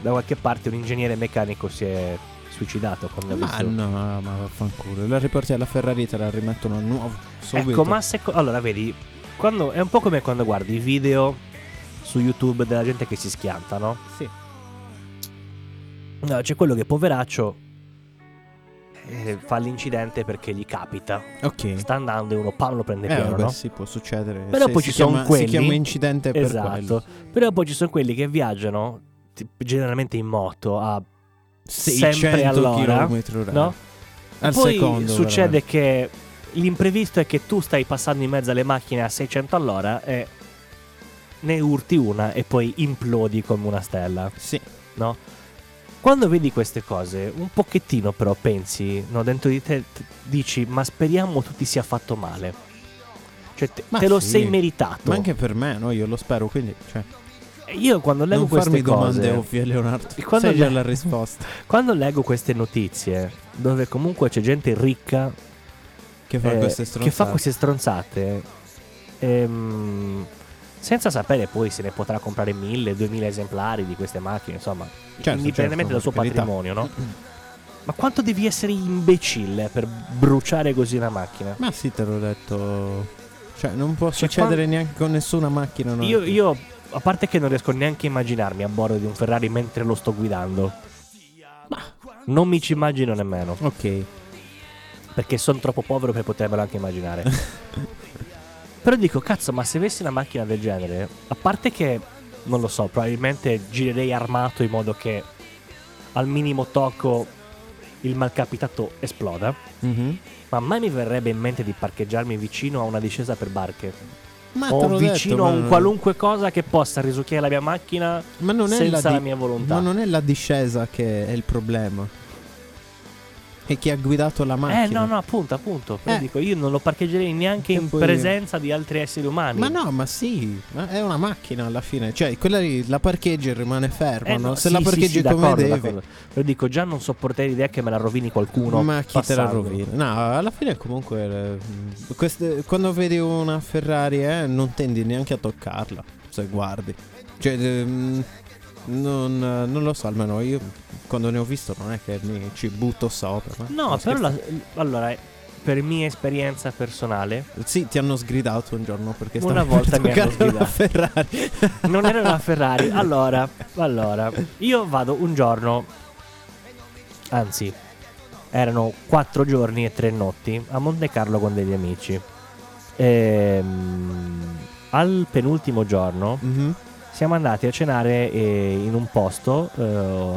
da qualche parte un ingegnere meccanico si è suicidato quando Ma visto. no, ma vaffanculo. La riporti alla Ferrari e te la rimettono a nuovo. Subito. Ecco, ma se. Allora, vedi, quando, è un po' come quando guardi i video su YouTube della gente che si schianta, no? Sì. No, c'è quello che poveraccio eh, fa l'incidente perché gli capita. Ok. Sta andando e uno pam lo prende Eh, pieno, vabbè, no? sì, può succedere. Però Se poi ci sono quelli- Si chiama incidente per quello. Esatto. Però poi ci sono quelli che viaggiano generalmente in moto a 600 sempre all'ora, km orari. no? Al Poi secondo. succede veramente. che l'imprevisto è che tu stai passando in mezzo alle macchine a 600 all'ora e ne urti una e poi implodi come una stella, Sì. no? Quando vedi queste cose, un pochettino però pensi, no, dentro di te dici, ma speriamo tu ti sia fatto male. Cioè, te, te lo sì. sei meritato. Ma anche per me, no? Io lo spero, quindi... Cioè, Io quando leggo non queste farmi cose, domande ovvie, Leonardo. Quando Sai già le- la risposta. [LAUGHS] quando leggo queste notizie, dove comunque c'è gente ricca Che fa eh, queste stronzate. che fa queste stronzate, ehm, senza sapere poi se ne potrà comprare mille, duemila esemplari di queste macchine, insomma, Certo, indipendentemente certo, dal suo patrimonio, no? [CLEARS THROAT] Ma quanto devi essere imbecille per bruciare così una macchina? Ma sì, te l'ho detto. Cioè, non può Cioè, succedere neanche con nessuna macchina. Io, io, a parte che non riesco neanche a immaginarmi a bordo di un Ferrari mentre lo sto guidando. Ma non mi ci immagino nemmeno. Ok. Perché sono troppo povero per potermelo anche immaginare. [LAUGHS] Però dico, cazzo, ma se avessi una macchina del genere, a parte che, non lo so, probabilmente girerei armato in modo che al minimo tocco il malcapitato esploda. Mhm. Ma mai mi verrebbe in mente di parcheggiarmi vicino a una discesa per barche. Ma o vicino detto, a un qualunque cosa che possa risucchiare la mia macchina Ma non è senza la, la di- mia volontà. Ma non è la discesa che è il problema. È chi ha guidato la macchina. Eh no, no, appunto, appunto. Eh. dico, io non lo parcheggerei neanche E in presenza di altri esseri umani. Ma no, ma sì, ma è una macchina alla fine. Cioè, quella lì la parcheggi e rimane ferma. Eh, no? no, Se sì, la sì, parcheggi sì, come d'accordo, devi. d'accordo. Però dico, già non sopporterei l'idea che me la rovini qualcuno. Ma chi te la passando. rovina? No, alla fine comunque eh, queste- quando vedi una Ferrari eh, non tendi neanche a toccarla, se guardi. Cioè, ehm, non, non lo so, almeno io quando ne ho visto non è che mi ci butto sopra. No, però la- allora, per mia esperienza personale, Sì, ti hanno sgridato un giorno perché Una volta mi hanno toccare una sgridato. Ferrari. [LAUGHS] non era una Ferrari. [LAUGHS] Allora, allora, io vado un giorno, anzi, erano quattro giorni e tre notti a Monte Carlo con degli amici. Ehm, al penultimo giorno Mhm, siamo andati a cenare eh, in un posto eh,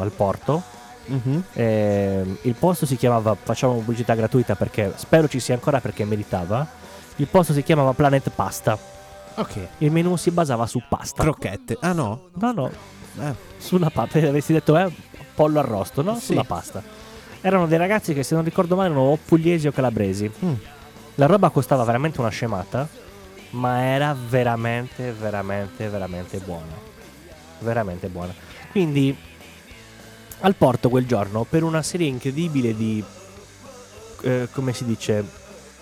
al porto. mhm. Ehm, il posto si chiamava, facciamo pubblicità gratuita perché spero ci sia ancora perché meritava. Il posto si chiamava Planet Pasta. Ok. Il menù si basava su pasta. Crocchette. Ah no. no, no, Eh, sulla pasta. Avresti detto, eh, pollo arrosto, no? Sì. Sulla pasta. Erano dei ragazzi che, se non ricordo male, erano o pugliesi o calabresi. mm. La roba costava veramente una scemata, ma era veramente, veramente, veramente buona. Veramente buona. Quindi, al porto quel giorno, per una serie incredibile di, eh, come si dice,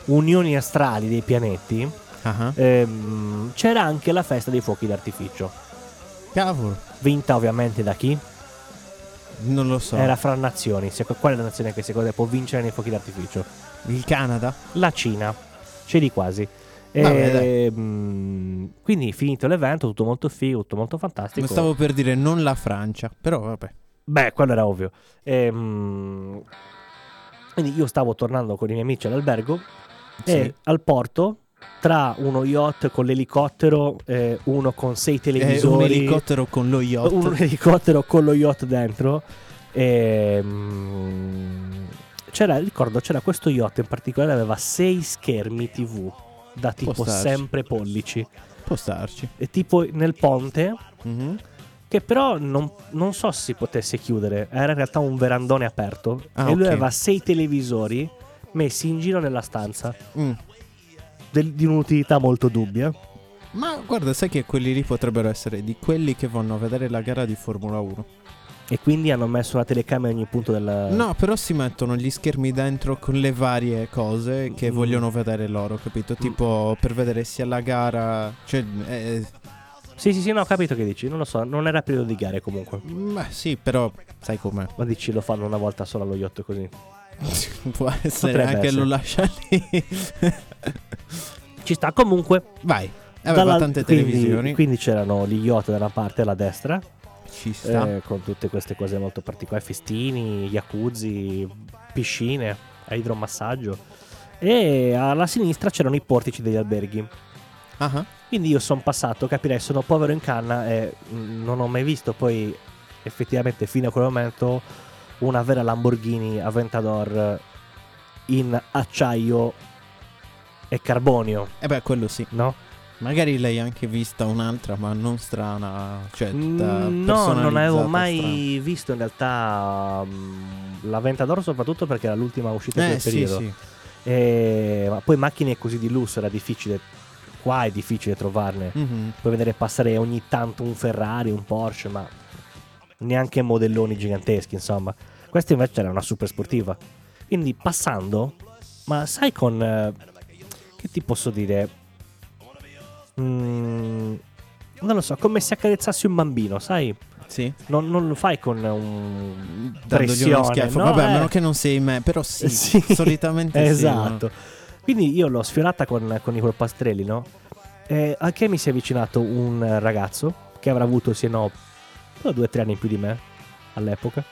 unioni astrali dei pianeti, Ah, ehm, c'era anche la festa dei fuochi d'artificio. Cavolo. Vinta ovviamente da chi? Non lo so. Era fra nazioni. Qual è la nazione che secondo te può vincere nei fuochi d'artificio? il Canada. La Cina. C'eri quasi. Vabbè, dai. Ehm, quindi finito l'evento, tutto molto figo, tutto molto fantastico. Stavo per dire non la Francia, però vabbè. Beh, quello era ovvio. Ehm, quindi io stavo tornando con i miei amici all'albergo e Sì. al porto, tra uno yacht con l'elicottero, e uno con sei televisori, un elicottero con lo yacht. un elicottero con lo yacht dentro. ehm, c'era, ricordo, c'era questo yacht in particolare, aveva sei schermi TV da tipo sempre pollici. Può starci. E tipo nel ponte, Mhm. che però non, non so se si potesse chiudere, era in realtà un verandone aperto. Ah, e lui ok. aveva sei televisori messi in giro nella stanza, Mm. del- di un'utilità molto dubbia. Ma guarda, sai che quelli lì potrebbero essere di quelli che vanno a vedere la gara di Formula 1. E quindi hanno messo la telecamera in ogni punto del... No, però si mettono gli schermi dentro con le varie cose che Mm. vogliono vedere loro, capito? Tipo per vedere sia la gara, cioè eh, Sì, sì, sì, no, ho capito che dici. Non lo so, non era periodo di gare comunque. beh, sì, però sai com'è. Ma dici lo fanno una volta solo allo yacht così. [LAUGHS] Può essere Potrebbe anche essere. lo lascia lì. Ci sta comunque. Vai. Aveva dalla- tante quindi- televisioni. Quindi c'erano gli yacht da una parte e alla destra. Ci sta. eh, con tutte queste cose molto particolari. Festini, jacuzzi, piscine. idromassaggio. E alla sinistra c'erano i portici degli alberghi. Ah. Quindi io sono passato, capirei, sono povero in canna e mm, non ho mai visto poi effettivamente fino a quel momento una vera Lamborghini Aventador in acciaio e carbonio, Eh beh, quello sì. no? Magari l'hai anche vista un'altra, ma non strana. Cioè, Mm, no, non avevo mai visto in realtà mm, l'Aventador soprattutto perché era l'ultima uscita strana. del Eh, sì, periodo. sì. E- ma poi macchine così di lusso era difficile, qua è difficile trovarne. Mhm. Puoi vedere passare ogni tanto un Ferrari, un Porsche, ma neanche modelloni giganteschi, insomma. Questa invece era una super sportiva. Quindi passando, ma sai con... eh, che ti posso dire? Mm, non lo so, come se accarezzassi un bambino, sai? Sì. Non, non lo fai con un Dandogli uno schiaffo. no? Vabbè, a Eh, meno che non sei me. Però [LAUGHS] sì, Sì. solitamente sì. esatto. Quindi io l'ho sfiorata con, con i polpastrelli, no? E a che mi si è avvicinato un ragazzo che avrà avuto, se no, due o tre anni in più di me all'epoca,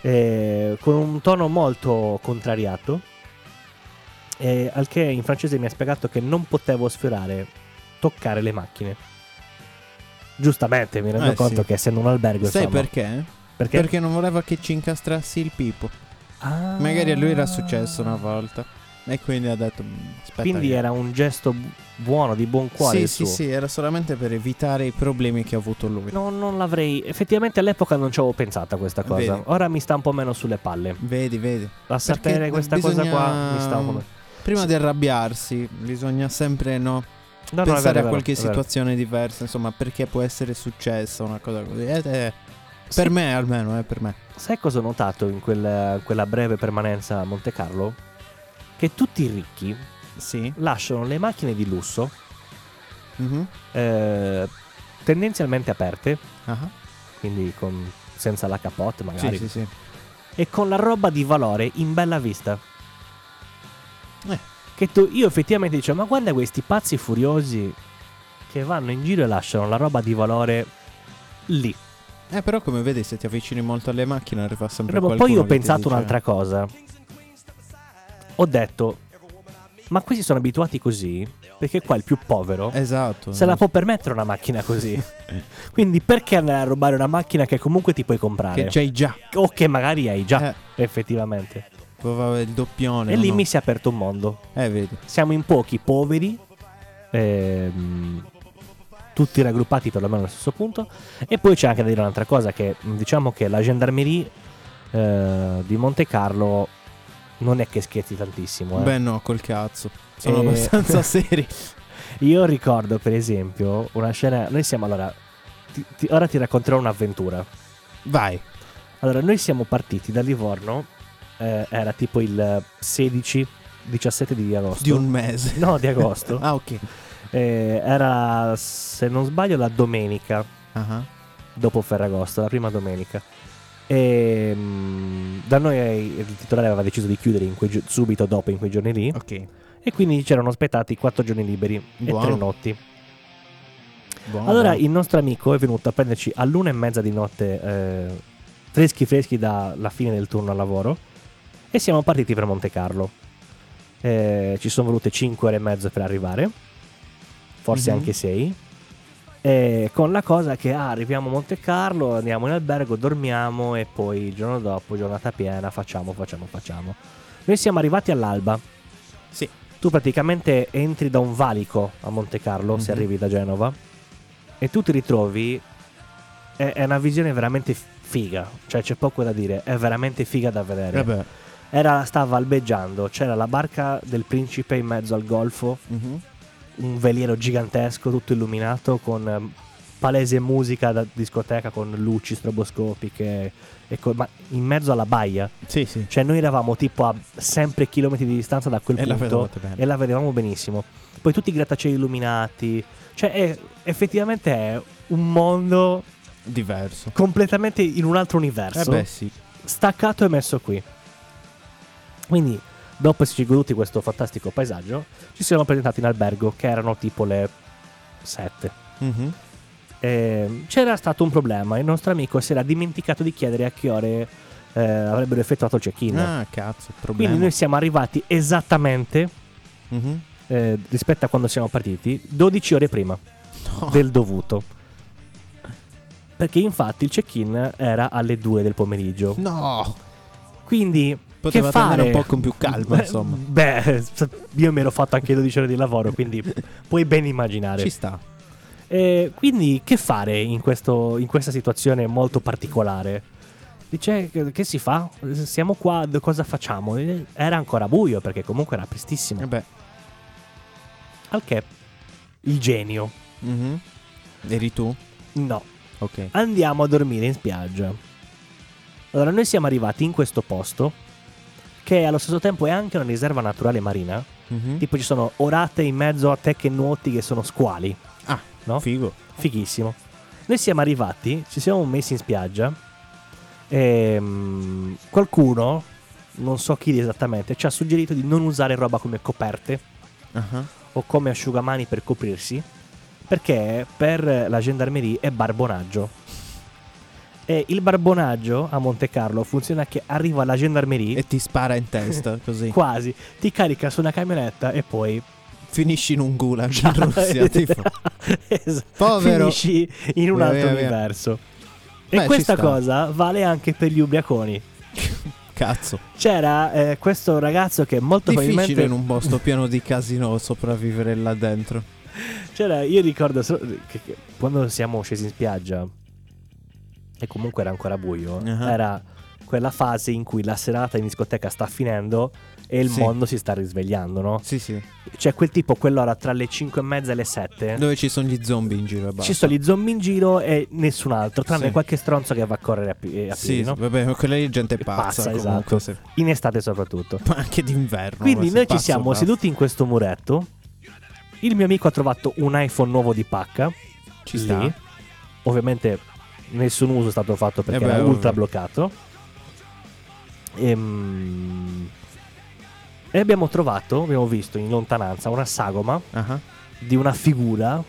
e con un tono molto contrariato. E al che in francese mi ha spiegato che non potevo sfiorare, toccare le macchine. Giustamente, mi rendo Eh, conto sì. che essendo un albergo, Sai insomma, perché? perché? Perché non voleva che ci incastrassi il pipo. Ah. Magari a lui era successo una volta. E quindi ha detto: "Mm, Aspetta. Quindi che-" era un gesto bu- buono, di buon cuore. Sì, sì, sì, era solamente per evitare i problemi che ha avuto lui. No, non l'avrei. Effettivamente all'epoca non ci avevo pensato a questa cosa. Vedi. Ora mi sta un po' meno sulle palle. Vedi, vedi. A sapere questa cosa bisogna- qua mi sta un po' meno. Prima Sì. di arrabbiarsi, bisogna sempre no, No, no, è pensare vero, è a qualche è vero. situazione diversa, insomma, perché può essere successa una cosa così. Ed è- Sì. Per me almeno, eh, per me. Sai cosa ho notato in quella, quella breve permanenza a Monte Carlo? Che tutti i ricchi Sì. lasciano le macchine di lusso Mhm. eh, tendenzialmente aperte, Ah. quindi con- senza la capote magari, Sì, sì, sì. e con la roba di valore in bella vista. Eh. Che tu, io effettivamente dicevo, ma guarda questi pazzi furiosi che vanno in giro e lasciano la roba di valore lì. Eh, però come vedi, se ti avvicini molto alle macchine arriva sempre Però poi ho che ti pensato dice- un'altra cosa. Ho detto, ma questi sono abituati così perché qua il più povero Esatto. se la può permettere una macchina così. [LAUGHS] Quindi perché andare a rubare una macchina che comunque ti puoi comprare? Che c'hai già. o che magari hai già, Eh, effettivamente. Provava il doppione. e lì no? mi si è aperto un mondo. Eh, vedi. Siamo in pochi poveri, ehm, tutti raggruppati perlomeno allo stesso punto. E poi c'è anche da dire un'altra cosa: che mh, diciamo che la gendarmerie eh, di Monte Carlo non è che scherzi tantissimo. eh. Beh, no, col cazzo. Sono Eh, [LAUGHS] abbastanza seri. Io ricordo, per esempio, una scena. Noi siamo allora. ti- ti- ora ti racconterò un'avventura. Vai. Allora, noi siamo partiti da Livorno. Eh, era tipo il 16-17 di agosto. Di un mese. No, di agosto. [LAUGHS] ah, ok. Eh, era, se non sbaglio, la domenica Ah, dopo Ferragosto, la prima domenica. E mm, da noi il titolare aveva deciso di chiudere in quei subito dopo, in quei giorni lì. Ok. E quindi c'erano aspettati quattro giorni liberi e Buono. tre notti. Buono, allora il nostro amico è venuto a prenderci all'una e mezza di notte, eh, freschi freschi dalla fine del turno al lavoro, e siamo partiti per Monte Carlo. Eh, ci sono volute 5 ore e mezzo per arrivare, forse Mhm. anche 6. con la cosa che ah, arriviamo a Monte Carlo, andiamo in albergo, dormiamo e poi il giorno dopo, giornata piena, facciamo, facciamo, facciamo. Noi siamo arrivati all'alba. Sì. Tu praticamente entri da un valico a Monte Carlo, se Mhm. arrivi da Genova, e tu ti ritrovi. È, è una visione veramente figa, cioè c'è poco da dire, è veramente figa da vedere. Vabbè. Era, stava albeggiando, c'era la barca del principe in mezzo al golfo, Mhm. un veliero gigantesco, tutto illuminato, con ehm, palese musica da discoteca, con luci stroboscopiche, co- ma in mezzo alla baia. Sì, sì. Cioè noi eravamo tipo a sempre chilometri di distanza da quel E la punto bene. e la vedevamo benissimo. Poi tutti i grattacieli illuminati. Cioè è- effettivamente è un mondo Diverso. completamente in un altro Eh universo. beh, sì. staccato e messo qui. Quindi, dopo esserci goduti questo fantastico paesaggio, ci siamo presentati in albergo che erano tipo le 7. Mhm. E c'era stato un problema, il nostro amico si era dimenticato di chiedere a che ore eh, avrebbero effettuato il check-in. Ah, cazzo, problema. Quindi noi siamo arrivati esattamente Mhm. eh, rispetto a quando siamo partiti 12 ore prima No. del dovuto. Perché infatti il check-in era alle 2 del pomeriggio. No. Quindi Potevate che fare? un po' con più calma, insomma. Beh, io mi ero fatto anche 12 ore di lavoro, quindi puoi ben immaginare. Ci sta. Eh, quindi che fare in, questo- in questa situazione molto particolare? Dice che, si fa? Siamo qua, cosa facciamo? Eh, Era ancora buio perché comunque era prestissimo. E beh. Al che il genio, Mhm. Eri tu? no, Ok. andiamo a dormire in spiaggia. Allora noi siamo arrivati in questo posto che allo stesso tempo è anche una riserva naturale marina. Mhm. Tipo ci sono orate in mezzo a te che nuoti che sono squali. Ah, no? figo. Fighissimo. Noi siamo arrivati, ci siamo messi in spiaggia e mm, qualcuno, non so chi esattamente, ci ha suggerito di non usare roba come coperte Ah, o come asciugamani per coprirsi perché per la gendarmerie è barbonaggio. E il barbonaggio a Monte Carlo funziona che arriva la gendarmerie E ti spara in testa [LAUGHS] così. quasi, ti carica su una camionetta e poi Finisci in un gulag in Russia. tipo. [LAUGHS] Esatto. Povero. Finisci in un Via, altro via, via. universo. Beh, e questa sta. cosa vale anche per gli ubriaconi. [LAUGHS] Cazzo. C'era eh, questo ragazzo che molto Difficile probabilmente in un posto pieno di casino sopravvivere là dentro. c'era, io ricordo che quando siamo scesi in spiaggia e comunque era ancora buio, Ah. era quella fase in cui la serata in discoteca sta finendo e il Sì. mondo si sta risvegliando, no? Sì, sì. C'è quel tipo quell'ora tra le 5 e mezza e le 7 Dove ci sono gli zombie in giro basta. Ci sono gli zombie in giro e nessun altro, tranne Sì. qualche stronzo che va a correre a, pi- a piedi, Sì, no? vabbè, quella lì gente pazza, Pazza, comunque, esatto. sì. In estate soprattutto. [LAUGHS] Ma anche d'inverno. Quindi noi ci pazzo, siamo basta. seduti in questo muretto. Il mio amico ha trovato un iPhone nuovo di pacca. Ci lì. sta. Ovviamente nessun uso è stato fatto perché Eh beh, era ovvio. ultra bloccato. Ehm, E abbiamo trovato, abbiamo visto in lontananza una sagoma Ah, di una figura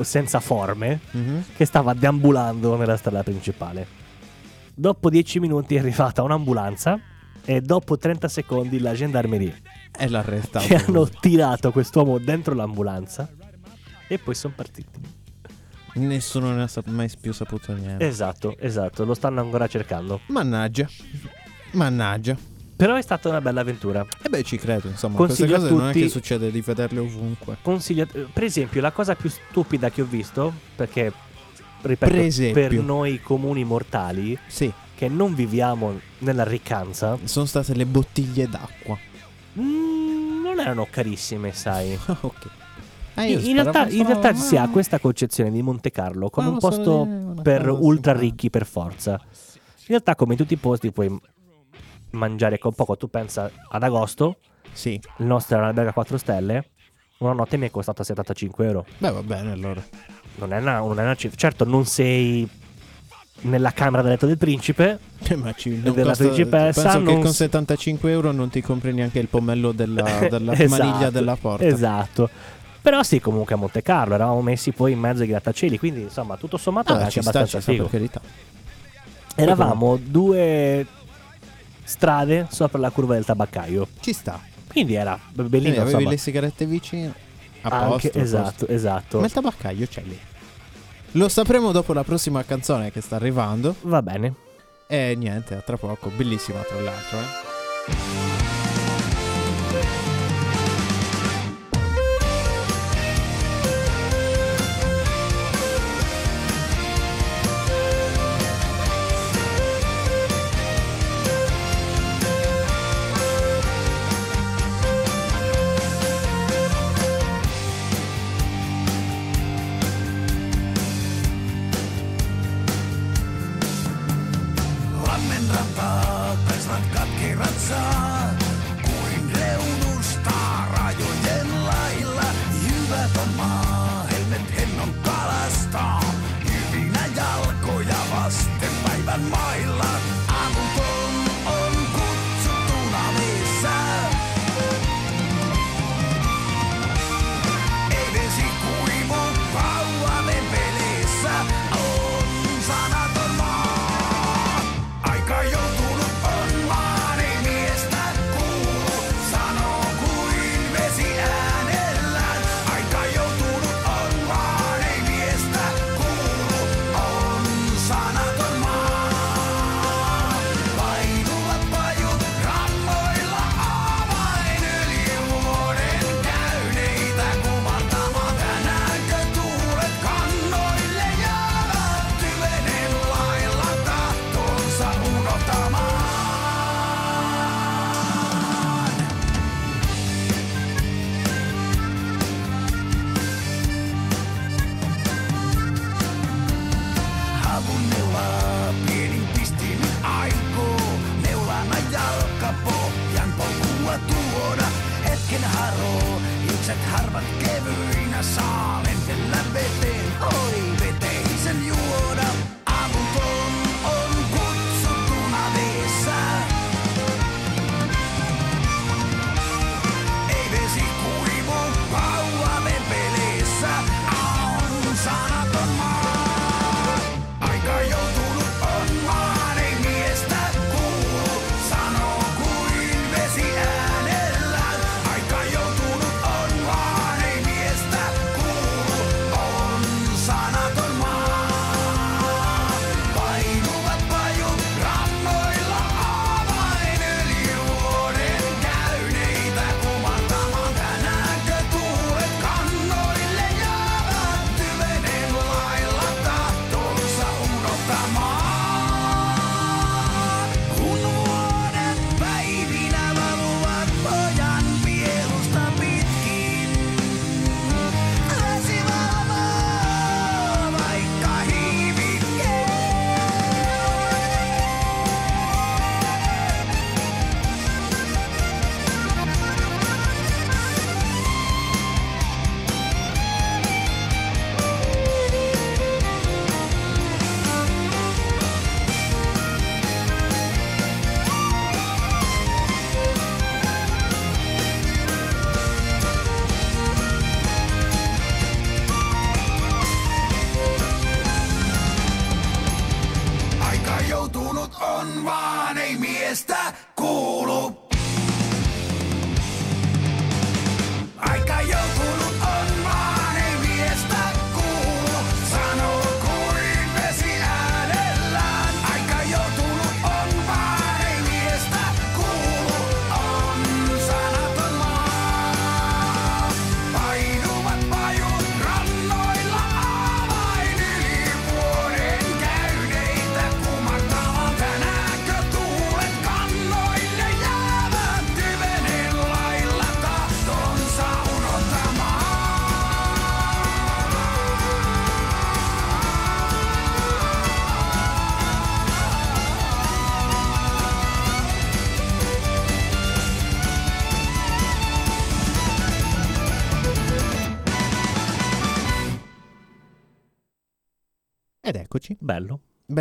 senza forme mhm. che stava deambulando nella strada principale. Dopo 10 minuti è arrivata un'ambulanza e dopo 30 secondi la gendarmerie E l'ha arrestato. che hanno tirato quest'uomo dentro l'ambulanza e poi sono partiti. Nessuno ne ha sap- mai più saputo niente. Esatto, esatto, lo stanno ancora cercando. Mannaggia. Mannaggia. Però è stata una bella avventura. E beh, ci credo, insomma. Consiglio queste cose non è tutti- che succede di vederle ovunque. Consiglio, per esempio, la cosa più stupida che ho visto, perché ripeto, Per esempio. noi comuni mortali Sì, che non viviamo nella riccanza, sono state le bottiglie d'acqua. mm, non erano carissime, sai. [LAUGHS] ok. Ah, In, realtà, in realtà si ha ah, questa concezione di Monte Carlo come Ah, un posto di una per ultra ricchi per forza. In realtà, come in tutti i posti, puoi mangiare con poco. Tu pensa ad agosto, Sì. il nostro era un'alberga a 4 stelle. Una notte mi è costata 75 euro. Beh, va bene allora. Non è una, non è una cifra. Certo, non sei nella camera da letto del principe. Eh, Ma ci, non della costa- principessa penso che non con s- 75 euro non ti compri neanche il pomello della, della [LAUGHS] Esatto, maniglia della porta. Esatto. Però sì, comunque a Monte Carlo eravamo messi poi in mezzo ai grattacieli. Quindi, insomma, tutto sommato era Ah, anche ci sta, abbastanza sta, figo. per carità. Eravamo due strade sopra la curva del tabaccaio. Ci sta. Quindi era Quindi bellino. avevi insomma. le sigarette vicine. A Anche- posto. esatto, esatto. Ma il tabaccaio c'è lì. Lo sapremo dopo la prossima canzone che sta arrivando. Va bene. E niente, a tra poco. Bellissima tra l'altro, eh.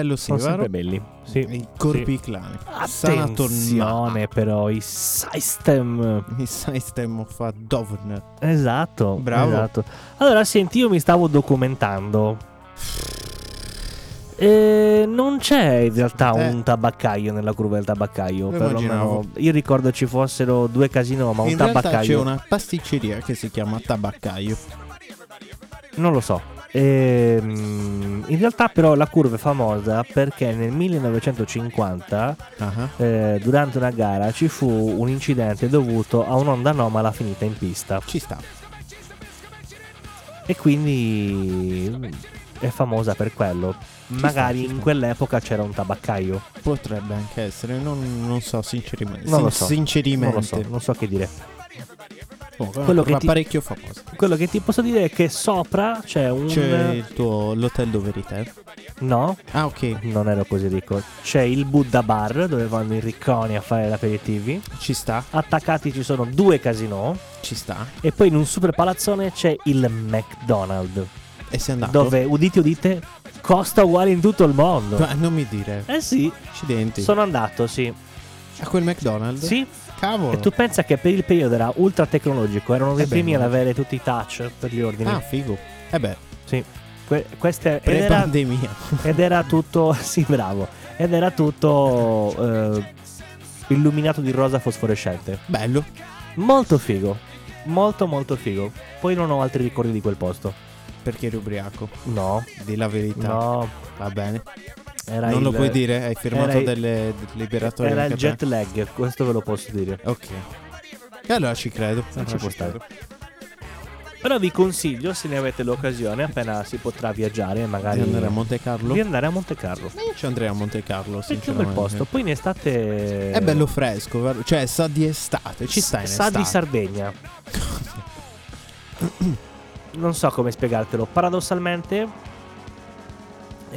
Bello. Sono sempre belli. Sì. I corpi Sì. clani. Sanaton Attenzione però, i system. Il System of Dovner. Esatto. Bravo. esatto. Allora, senti, io mi stavo documentando. E non c'è in realtà Eh. un tabaccaio nella curva del tabaccaio. Lo Perlomeno immaginavo. io ricordo ci fossero due casino, ma un In realtà c'è tabaccaio. una pasticceria che si chiama Tabaccaio. Non lo so. Ehm, in realtà, però, la curva è famosa perché nel 1950, Ah, eh, durante una gara, ci fu un incidente dovuto a un'onda anomala finita in pista. Ci sta. E quindi mm, è famosa per quello. Magari sta, ci in sta. quell'epoca c'era un tabaccaio. Potrebbe anche essere, non, non so sinceramente. Non lo so. Sinceramente. Non lo so, non so che dire. Comunque, Quello che ti- parecchio famoso. Quello che ti posso dire è che sopra c'è un. C'è il tuo l'hotel dove eri te. No, Ah, ok. non ero così ricco. C'è il Buddha Bar dove vanno i ricconi a fare gli aperitivi. Ci sta, Attaccati ci sono due casino. ci sta. E poi in un super palazzone c'è il McDonald's. E sei andato? Dove, udite udite, costa uguale in tutto il mondo. Ma non mi dire. Eh sì, Accidenti. sono andato, sì. A quel McDonald's? Sì, Cavolo. e tu pensa che per il periodo era ultra tecnologico, erano dei Eh primi ad avere tutti i touch per gli ordini. Ah, figo. Eh beh, Sì. Que- queste, ed, era, pre-pandemia. ed era tutto, [LAUGHS] sì bravo, ed era tutto eh, illuminato di rosa fosforescente. Bello. Molto figo, molto molto figo. Poi non ho altri ricordi di quel posto. Perché eri ubriaco. No, Di la verità. no, Va bene. Era non il, lo puoi dire, hai firmato delle del liberatorie Era il jet lag, questo ve lo posso dire. Ok. E allora ci credo. ci allora può ci stare. credo. Però vi consiglio, se ne avete l'occasione, appena si potrà viaggiare, magari Di andare a Monte Carlo? di andare a Monte Carlo. Io ci andrei a Monte Carlo, Perché è un bel posto. Poi in estate È bello fresco, vero? Cioè, sa di estate. Ci sta in Sa di estate. Sardegna. [COUGHS] non so come spiegartelo. Paradossalmente,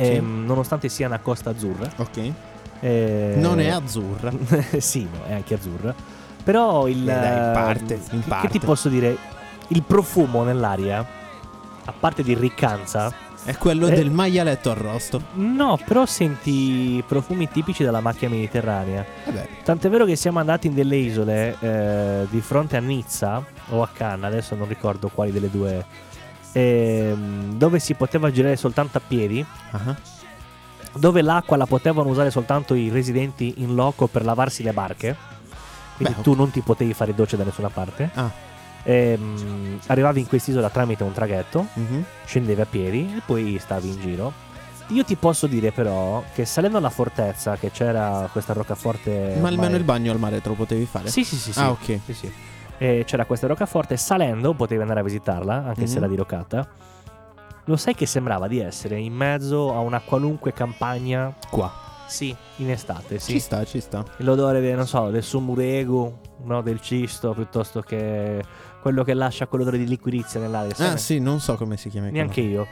ehm, nonostante sia una costa azzurra, Ok. eh, Non è azzurra. [LAUGHS] sì, no, è anche azzurra. Però il. Eh, dai, in parte, ehm, in che- parte. Che ti posso dire? il profumo nell'aria, a parte di riccanza, È quello Eh. del maialetto arrosto. no, però senti profumi tipici della macchia mediterranea. Vabbè. Tant'è vero che siamo andati in delle isole eh, di fronte a Nizza o a Cannes, adesso non ricordo quali delle due, ehm, dove si poteva girare soltanto a piedi, Ah, dove l'acqua la potevano usare soltanto i residenti in loco per lavarsi le barche. Quindi Beh, tu non ti potevi fare docce da nessuna parte. Ah. Ehm, arrivavi in quest'isola tramite un traghetto, mhm. scendevi a piedi e poi stavi in giro. Io ti posso dire però che salendo alla fortezza, che c'era questa roccaforte... Ma almeno il bagno al mare te lo potevi fare? Sì, sì, sì. sì. Ah, ok. Sì, sì. E c'era questa roccaforte, salendo potevi andare a visitarla, anche se Mhm. era diroccata. Lo sai che sembrava di essere in mezzo a una qualunque campagna? Qua. Sì, in estate, sì. Ci sta, ci sta. L'odore, del, non so, del sumuregu, no, del cisto, piuttosto che quello che lascia quell'odore di liquirizia nell'aria. Ah, sì, non so come si chiama. Neanche io.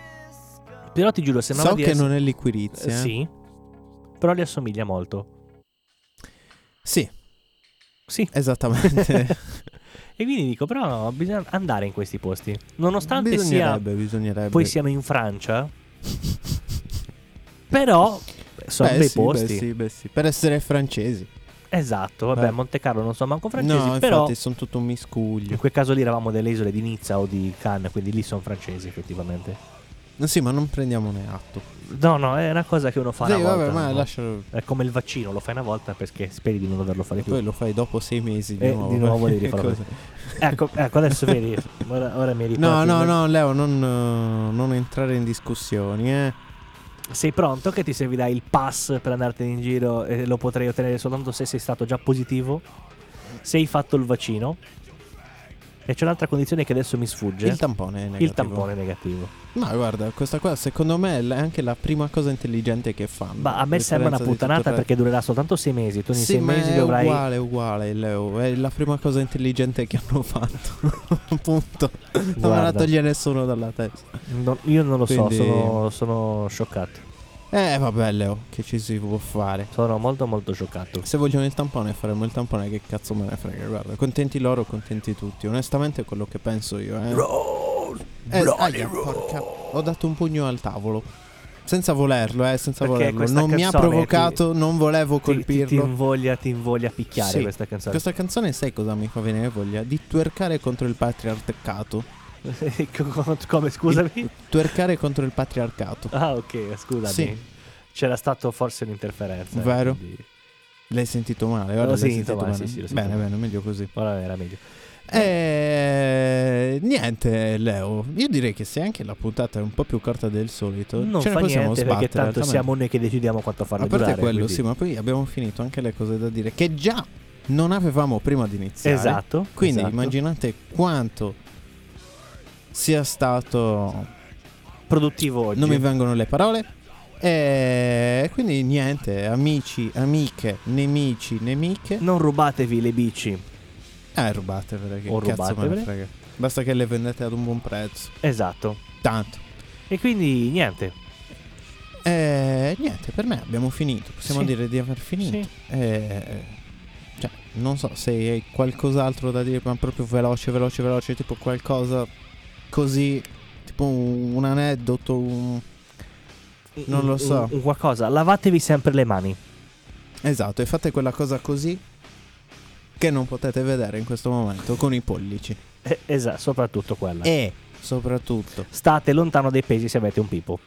Però ti giuro, sembrava So di che essere... non è liquirizia. Eh. Sì. Però li assomiglia molto. Sì, Sì. esattamente. [LAUGHS] E quindi dico, però bisogna andare in questi posti. Nonostante sia bisognerebbe, bisognerebbe. poi siano in Francia. Però sono Beh, bei sì, posti. Beh, sì, beh, sì. Per essere francesi. Esatto, vabbè, Eh. Monte Carlo non so manco francesi, no, però infatti sono tutto un miscuglio. in quel caso lì eravamo delle isole di Nizza o di Cannes, quindi lì sono francesi effettivamente. Sì, ma non prendiamone atto. No, no, è una cosa che uno fa Sì, una volta. vabbè, ma no? lascialo. È come il vaccino, lo fai una volta perché speri di non doverlo fare E più. poi lo fai dopo sei mesi di Eh, nuovo. di nuovo devi [LAUGHS] rifarlo. Ecco, ecco, adesso vedi, ora, ora mi riporti. No, no, no, Leo, non, eh, non entrare in discussioni, eh. Sei pronto che ti servirà il pass per andartene in giro e lo potrai ottenere soltanto se sei stato già positivo, se hai fatto il vaccino. E c'è un'altra condizione che adesso mi sfugge. Il tampone è negativo. Il tampone negativo. Ma guarda, questa qua secondo me è anche la prima cosa intelligente che fanno. Ma a me sembra una puttanata perché durerà soltanto sei mesi. Tu in Sì, sei mesi è dovrai. uguale, uguale, Leo. È la prima cosa intelligente che hanno fatto. [LAUGHS] Punto. Non me la Guarda. toglie nessuno dalla testa. No, io non lo Quindi- so, sono, sono scioccato. Eh, vabbè, Leo, che ci si può fare? Sono molto, molto scioccato. Se vogliono il tampone, faremo il tampone. Che cazzo me ne frega? Guarda, contenti loro, contenti tutti. Onestamente, è quello che penso io, eh. Eh, aia, porca- Ho dato un pugno al tavolo. Senza volerlo, eh, senza Perché volerlo. Non mi ha provocato, non volevo Ti, ti, ti colpirlo. invoglia, ti invoglia a picchiare Sì. questa canzone. Questa canzone, sai cosa mi fa venire voglia? Di twerkare contro il patriarcato. Come, scusami? Il- twerkare contro il patriarcato. Ah, ok, scusami. Sì. C'era stato forse un'interferenza. eh, Vero? quindi- L'hai sentito male? Ora L'ho l'hai sentito sentito male, bene. sì, sì, bene, male. bene, meglio così. Ora era meglio. Eh, niente, Leo. Io direi che se anche la puntata è un po' più corta del solito, Non ce ne fa possiamo niente perché sbattere. tanto altamente. siamo noi che decidiamo quanto farlo A parte durare. quello, quindi- sì, ma poi abbiamo finito anche le cose da dire che già non avevamo prima di iniziare. Esatto. Quindi esatto. immaginate quanto sia stato. produttivo oggi. Non mi vengono le parole. E quindi niente, amici, amiche, nemici, nemiche. Non rubatevi le bici. Eh, rubate perché O cazzo me ne rubatevele. frega. Basta che le vendete ad un buon prezzo. Esatto. Tanto. E quindi niente. Eh, niente, per me abbiamo finito. Possiamo Sì. dire di aver finito. Sì. Eh, cioè, non so se hai qualcos'altro da dire, ma proprio veloce, veloce, veloce, tipo qualcosa così, tipo un, un aneddoto, un... Non lo so. Un, un qualcosa. Lavatevi sempre le mani. Esatto, e fate quella cosa così che non potete vedere in questo momento con i pollici. Eh, esatto, soprattutto quella. E soprattutto, State lontano dai pesi se avete un pipo.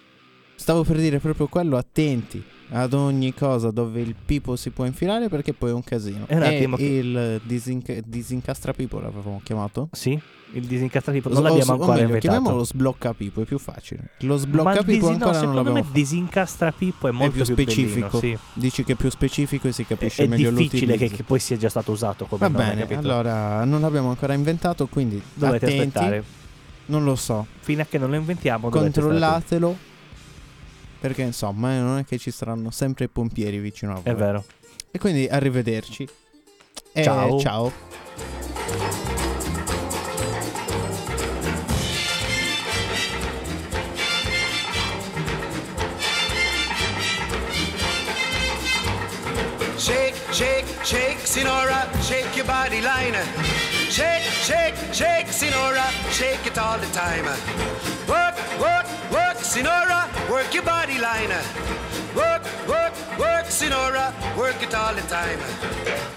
stavo per dire proprio quello, attenti ad ogni cosa dove il pipo si può infilare perché poi è un casino. È un e attimo il disinca- disincastrapipo l'avevamo chiamato? Sì? Il disincastrato non Lo- l'abbiamo ancora meglio, inventato. chiamiamolo sbloccapipo, è più facile. Lo Ma sbloccapipo disi- no, ancora non secondo l'abbiamo me fatto. disincastrapipo è molto più specifico. bellino, Dici che è più specifico e si sì. capisce È, è meglio difficile che, l'utilizzo. che poi sia già stato usato come Va bene, capito? allora non l'abbiamo ancora inventato, quindi Dovete attenti. aspettare. Non lo so. Fino a che non lo inventiamo, Controllatelo. Perché insomma, eh, non è che ci saranno sempre i pompieri vicino a voi. È vero. E quindi arrivederci. E Ciao. ciao. Shake, shake, shake, Sinora, shake your body line. shake, shake, shake, Sinora, shake it all the time. Work, work, work, Sinora, work your body line. Work, work, work, Sinora, work it all the time.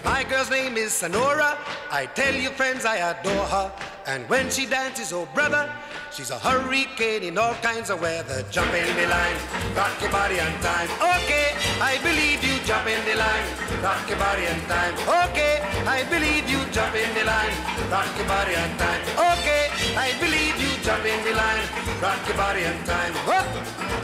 My girl's name is Sonora. I tell you, friends, I adore her. And when she dances, oh brother, she's a hurricane in all kinds of weather. Jump in the line, rock your body on time. Okay, I believe you. Jump in the line, rock your body on time. Okay, I believe you. Jump in the line, rock your body on time. Okay, I believe you. Jump in the line, rock your body on time.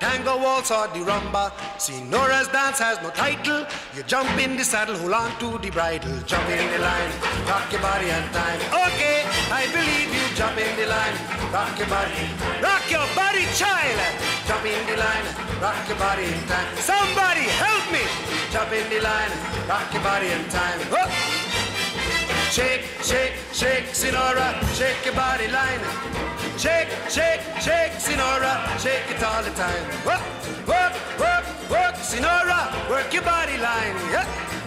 tango waltz or the rumba. Sinora's dance has no title. You jump in the saddle, hold on to the bridle. Jump in the line, rock your body on time. Okay, I believe you. Jump in the line, rock your body. Rock your body, child. Jump in the line, rock your body in time. Somebody help me. Jump in the line, rock your body in time. Whoop. Shake, shake, shake, Sinora, shake your body line. Shake, shake, shake, Sinora, shake it all the time. Work, work, work, work, Sinora, work your body line. Yeah.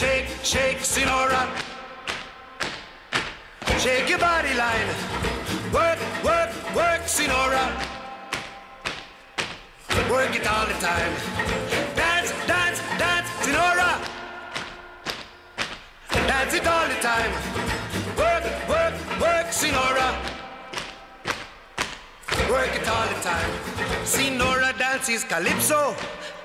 Shake, shake, Sinora. Shake your body line. Work, work, work, Sinora. Work it all the time. Dance, dance, dance, Sinora. Dance it all the time. Work, work, work, Sinora. Work it all the time. Sinora dances calypso.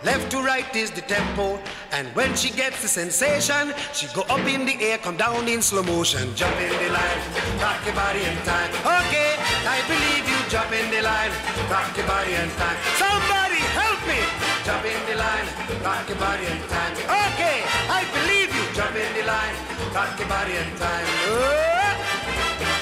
Left to right is the tempo. And when she gets the sensation, she go up in the air, come down in slow motion. Jump in the line, rock your body in time. Okay, I believe you. Jump in the line, rock your body in time. Somebody help me. Jump in the line, rock your body in time. Okay, I believe you. Jump in the line, rock your body in time. Oh!